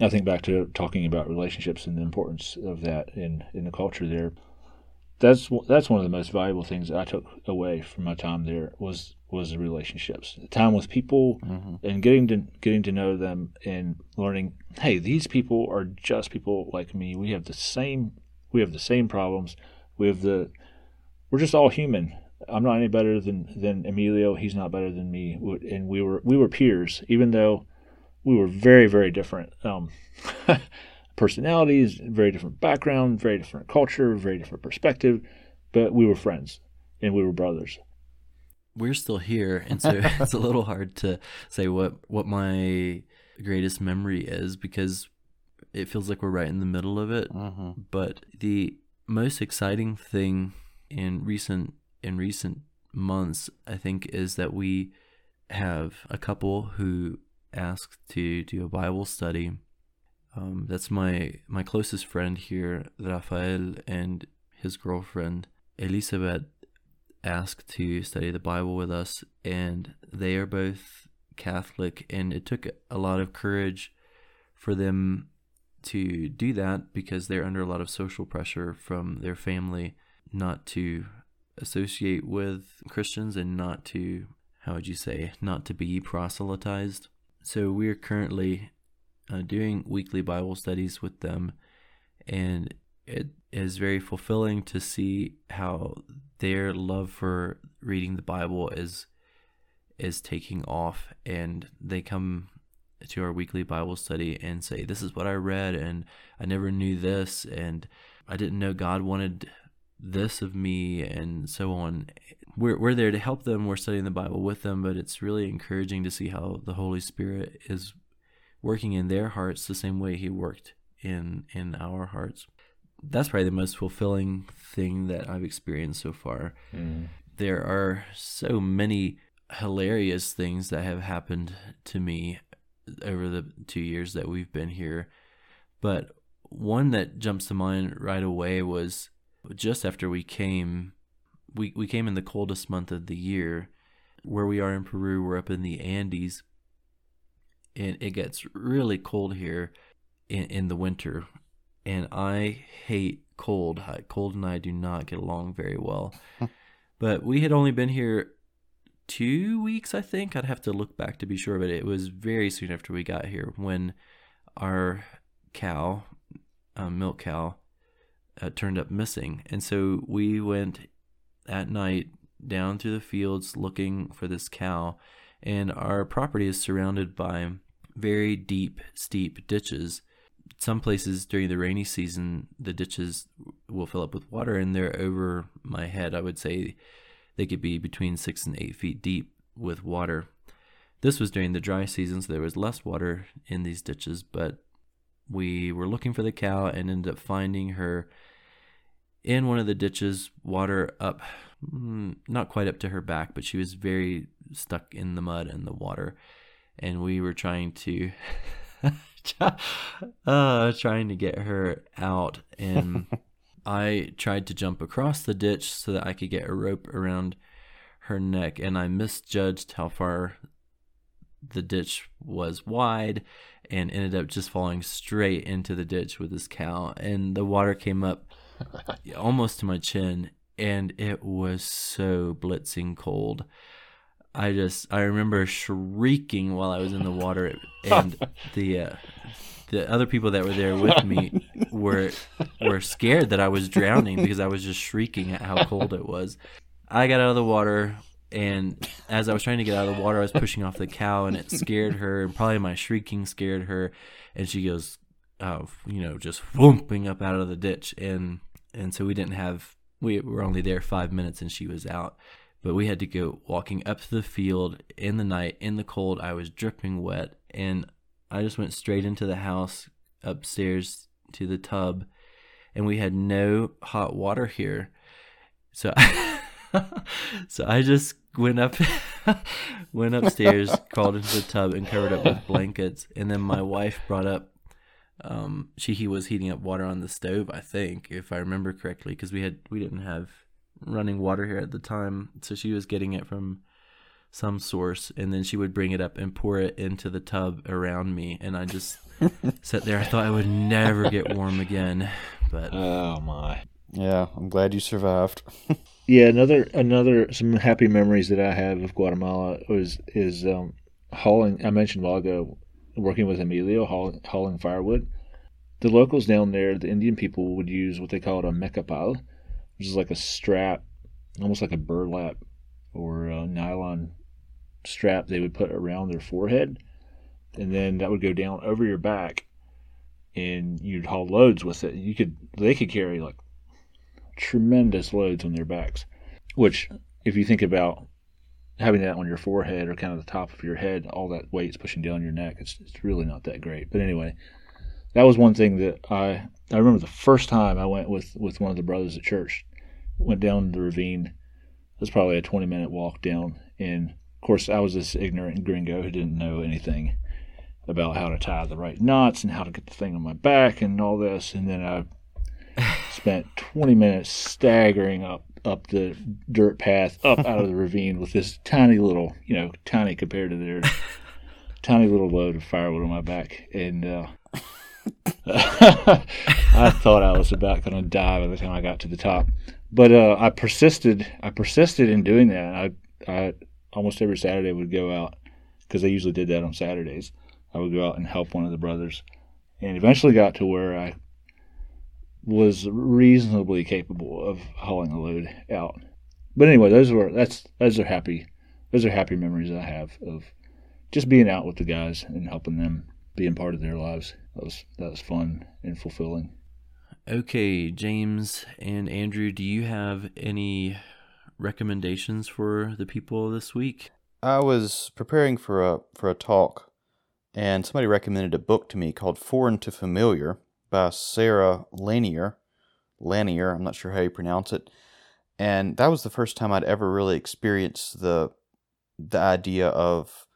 I think back to talking about relationships and the importance of that in in the culture there. That's that's one of the most valuable things I took away from my time there was was the relationships, the time with people, Mm-hmm. and getting to getting to know them and learning. Hey, these people are just people like me. We have the same we have the same problems. We have the we're just all human. I'm not any better than than Emilio. He's not better than me. And we were we were peers, even though we were very very different um, *laughs* personalities, very different background, very different culture, very different perspective. But we were friends and we were brothers. we're still here, and so *laughs* it's a little hard to say what what my greatest memory is because it feels like we're right in the middle of it. Mm-hmm. But the most exciting thing in recent in recent months, I think, is that we have a couple who asked to do a Bible study. Um, that's my my closest friend here, Rafael, and his girlfriend Elisabeth asked to study the Bible with us, and they are both Catholic, and it took a lot of courage for them to do that because they're under a lot of social pressure from their family not to associate with Christians and not to, how would you say, not to be proselytized. So we're currently uh, doing weekly Bible studies with them, and it is very fulfilling to see how their love for reading the Bible is is taking off and they come to our weekly Bible study and say this is what I read and I never knew this and I didn't know God wanted this of me and so on. We're we're there to help them. We're studying the Bible with them but it's really encouraging to see how the Holy Spirit is working in their hearts the same way he worked in in our hearts that's probably the most fulfilling thing that I've experienced so far. Mm. There are so many hilarious things that have happened to me over the two years that we've been here. But one that jumps to mind right away was just after we came we, we came in the coldest month of the year. Where we are in Peru, we're up in the Andes and it gets really cold here in, in the winter and I hate cold. Cold and I do not get along very well. but we had only been here two weeks, I think. I'd have to look back to be sure, but it was very soon after we got here when our cow, um, milk cow, uh, turned up missing. And so we went at night down through the fields looking for this cow. And our property is surrounded by very deep, steep ditches some places during the rainy season, the ditches will fill up with water and they're over my head. I would say they could be between six and eight feet deep with water. This was during the dry season, so there was less water in these ditches, but we were looking for the cow and ended up finding her in one of the ditches, water up, mm, not quite up to her back, but she was very stuck in the mud and the water. And we were trying to *laughs* uh, trying to get her out, and *laughs* I tried to jump across the ditch so that I could get a rope around her neck, and I misjudged how far the ditch was wide and ended up just falling straight into the ditch with this cow. And the water came up *laughs* almost to my chin and it was so blitzing cold I just I remember shrieking while I was in the water, and *laughs* the uh, the other people that were there with me were were scared that I was drowning because I was just shrieking at how cold it was. I got out of the water, and as I was trying to get out of the water, I was pushing off the cow, and it scared her, and probably my shrieking scared her, and she goes, uh, you know, just whooping up out of the ditch, and and so we didn't have we were only there five minutes, and she was out but we had to go walking up to the field in the night in the cold. I was dripping wet, and I just went straight into the house upstairs to the tub, and we had no hot water here. So, *laughs* so I just went up, *laughs* went upstairs, *laughs* crawled into the tub, and covered up with blankets. And then my wife brought up um she he was heating up water on the stove i think if i remember correctly because we had we didn't have running water here at the time, so she was getting it from some source, and then she would bring it up and pour it into the tub around me, and I just *laughs* sat there. I thought I would never get warm again, but oh my, yeah, I'm glad you survived. *laughs* yeah, another another some happy memories that I have of Guatemala was is um, hauling. I mentioned a while ago working with Emilio hauling, hauling firewood. The locals down there, the Indian people, would use what they called a mecapal, which is like a strap, almost like a burlap or a nylon strap they would put around their forehead, and then that would go down over your back, and you'd haul loads with it. You could they could carry like tremendous loads on their backs, which if you think about having that on your forehead or kind of the top of your head, all that weight's pushing down your neck. It's it's really not that great. But anyway, that was one thing that I I remember the first time I went with with one of the brothers at church. Went down the ravine. It was probably a 20 minute walk down, and of course I was this ignorant gringo who didn't know anything about how to tie the right knots and how to get the thing on my back and all this. And then I *laughs* spent 20 minutes staggering up up the dirt path up out of the *laughs* ravine with this tiny little, you know, tiny compared to their *laughs* tiny little load of firewood on my back, and uh, *laughs* I thought I was about going to die by the time I got to the top. But uh, I persisted. I persisted in doing that. I, I almost every Saturday would go out because I usually did that on Saturdays. I would go out and help one of the brothers, and eventually got to where I was reasonably capable of hauling a load out. But anyway, those were that's those are happy those are happy memories I have of just being out with the guys and helping them, being part of their lives. That was that was fun and fulfilling. Okay, James and Andrew, do you have any recommendations for the people this week? I was preparing for a for a talk and somebody recommended a book to me called Foreign to Familiar by Sarah Lanier. Lanier, I'm not sure how you pronounce it. And that was the first time I'd ever really experienced the the idea of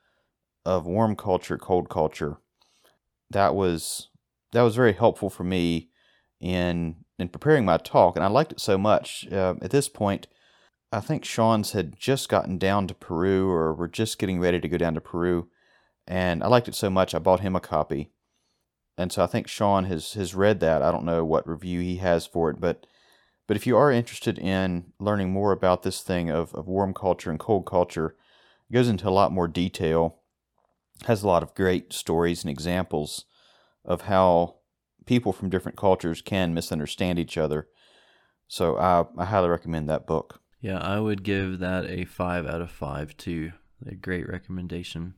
of warm culture, cold culture. That was that was very helpful for me in in preparing my talk, and I liked it so much. Uh, at this point, I think Sean's had just gotten down to Peru, or we're just getting ready to go down to Peru, and I liked it so much I bought him a copy and so I think Sean has has read that. I don't know what review he has for it, but but if you are interested in learning more about this thing of, of warm culture and cold culture, it goes into a lot more detail. Has a lot of great stories and examples of how people from different cultures can misunderstand each other. So I, I highly recommend that book. Yeah, I would give that a five out of five too. A great recommendation.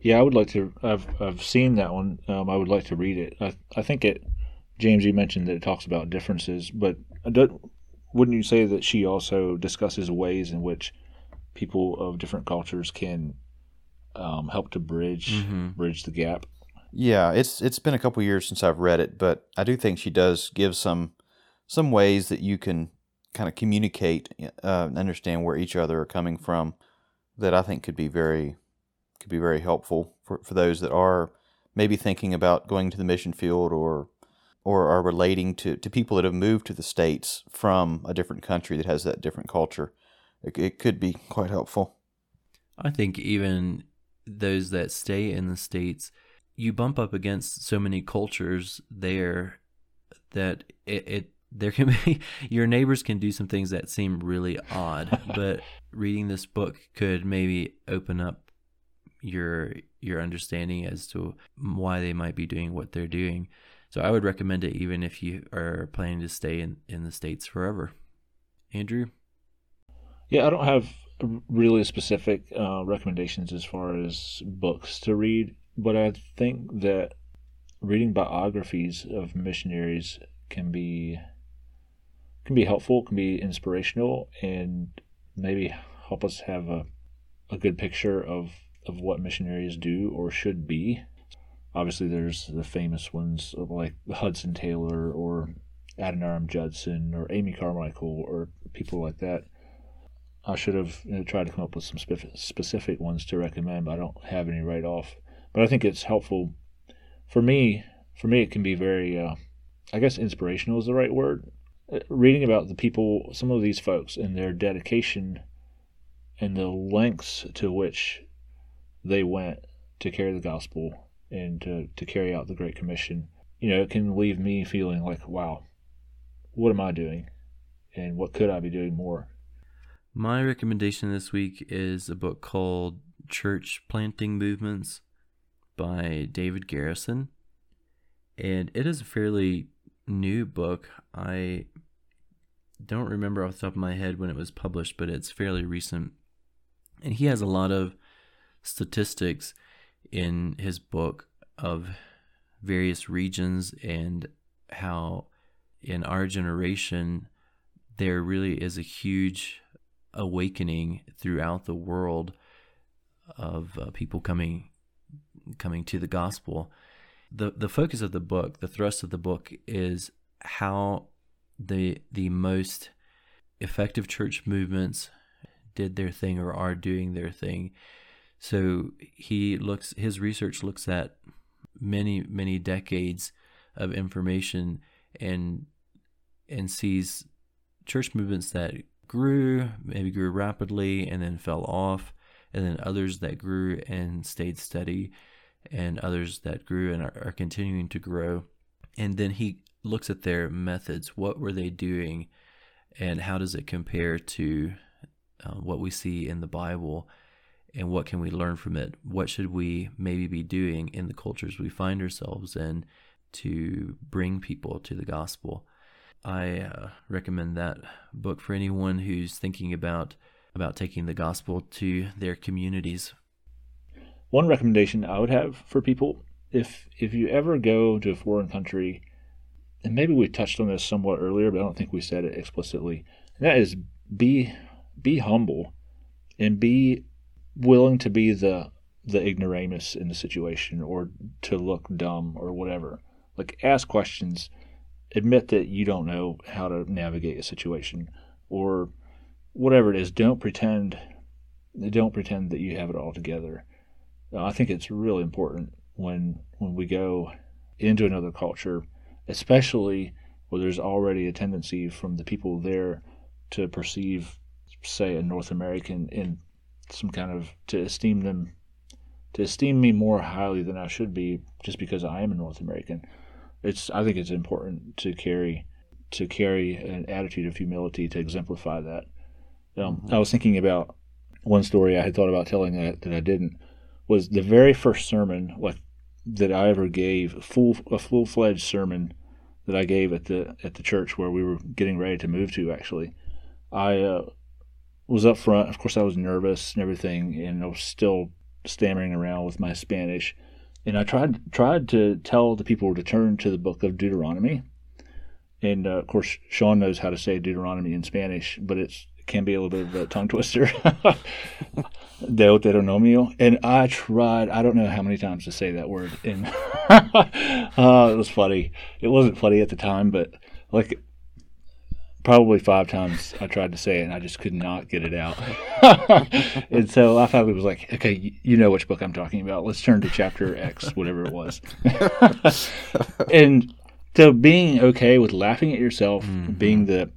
Yeah, I would like to. I've I've seen that one. Um, I would like to read it. I I think it. James, you mentioned that it talks about differences, but wouldn't you say that she also discusses ways in which people of different cultures can um, help to bridge mm-hmm. bridge the gap? Yeah, it's it's been a couple years since I've read it, but I do think she does give some some ways that you can kind of communicate uh, and understand where each other are coming from that I think could be very could be very helpful for, for those that are maybe thinking about going to the mission field or or are relating to, to people that have moved to the states from a different country that has that different culture. It, it could be quite helpful. I think even those that stay in the states, you bump up against so many cultures there that it, it there can *laughs* be your neighbors can do some things that seem really odd, *laughs* but reading this book could maybe open up your your understanding as to why they might be doing what they're doing. So I would recommend it even if you are planning to stay in, in the States forever. Andrew? Yeah, I don't have really specific uh, recommendations as far as books to read, but I think that reading biographies of missionaries can be can be helpful, can be inspirational, and maybe help us have a, a good picture of of what missionaries do or should be. Obviously, there's the famous ones like Hudson Taylor or Adoniram Judson or Amy Carmichael or people like that. I should have you know, tried to come up with some specific ones to recommend, but I don't have any right off. But I think it's helpful for me. For me, it can be very, uh, I guess, inspirational is the right word. Uh, reading about the people, some of these folks, and their dedication and the lengths to which they went to carry the gospel and to, to carry out the Great Commission, you know, it can leave me feeling like, wow, what am I doing? And what could I be doing more? My recommendation this week is a book called Church Planting Movements by David Garrison. And it is a fairly new book. I don't remember off the top of my head when it was published, but it's fairly recent. And he has a lot of statistics in his book of various regions and how in our generation there really is a huge awakening throughout the world of uh, people coming coming to the gospel. The the focus of the book, the thrust of the book is how the the most effective church movements did their thing or are doing their thing. So he looks his research looks at many many decades of information and and sees church movements that grew, maybe grew rapidly and then fell off, and then others that grew and stayed steady, and others that grew and are, are continuing to grow. And then he looks at their methods. What were they doing, and how does it compare to uh, what we see in the Bible? And what can we learn from it? What should we maybe be doing in the cultures we find ourselves in to bring people to the gospel? I uh, recommend that book for anyone who's thinking about about taking the gospel to their communities. One recommendation I would have for people if if you ever go to a foreign country, and maybe we touched on this somewhat earlier, but I don't think we said it explicitly. that is be be humble and be willing to be the the ignoramus in the situation or to look dumb or whatever. Like ask questions admit that you don't know how to navigate a situation or whatever it is don't pretend don't pretend that you have it all together. Uh, i think it's really important when when we go into another culture especially where there's already a tendency from the people there to perceive say a north american in some kind of to esteem them to esteem me more highly than i should be just because i am a north american it's I think it's important to carry to carry an attitude of humility to exemplify that. Um, mm-hmm. I was thinking about one story I had thought about telling that that I didn't was the very first sermon like that I ever gave full a full fledged sermon that I gave at the at the church where we were getting ready to move to. Actually, I uh, was up front. Of course, I was nervous and everything, and I was still stammering around with my Spanish and I tried tried to tell the people to turn to the book of Deuteronomy. And uh, of course, Sean knows how to say Deuteronomy in Spanish, but it can be a little bit of a tongue twister. *laughs* Deuteronomio. And I tried, I don't know how many times to say that word. And *laughs* uh, it was funny. It wasn't funny at the time, but like probably five times I tried to say it and I just could not get it out. *laughs* and so I finally was like, okay, you know which book I'm talking about. Let's turn to chapter X, whatever it was. *laughs* and so being okay with laughing at yourself, mm-hmm. being the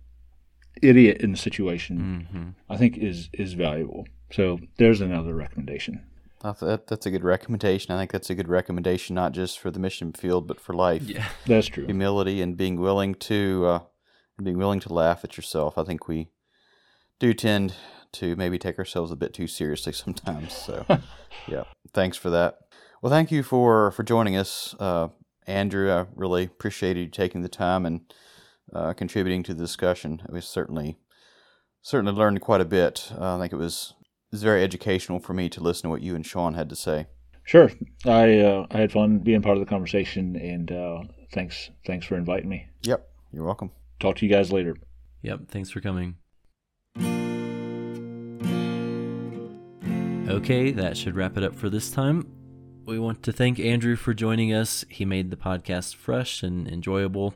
idiot in the situation, mm-hmm. I think is is valuable. So there's another recommendation. That, that's a good recommendation. I think that's a good recommendation, not just for the mission field, but for life. Yeah, that's true. Humility and being willing to uh, being willing to laugh at yourself. I think we do tend to maybe take ourselves a bit too seriously *laughs* sometimes. So, *laughs* yeah, thanks for that. Well, thank you for for joining us, uh, Andrew. I really appreciated you taking the time and uh, contributing to the discussion. We certainly certainly learned quite a bit. Uh, I think it was it was very educational for me to listen to what you and Sean had to say. Sure, I uh, I had fun being part of the conversation, and uh, thanks thanks for inviting me. Yep, you're welcome talk to you guys later. Yep. Thanks for coming. Okay, that should wrap it up for this time. We want to thank Andrew for joining us. He made the podcast fresh and enjoyable.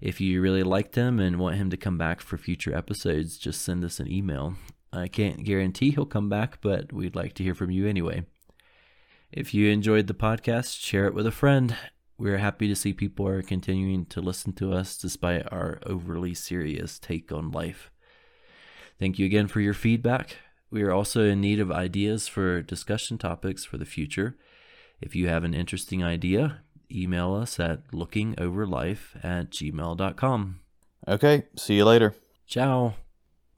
If you really liked him and want him to come back for future episodes, just send us an email. I can't guarantee he'll come back, but we'd like to hear from you anyway. If you enjoyed the podcast, share it with a friend we're happy to see people are continuing to listen to us despite our overly serious take on life. Thank you again for your feedback. We are also in need of ideas for discussion topics for the future. If you have an interesting idea, email us at lookingoverlife at gmail.com. Okay, see you later. Ciao.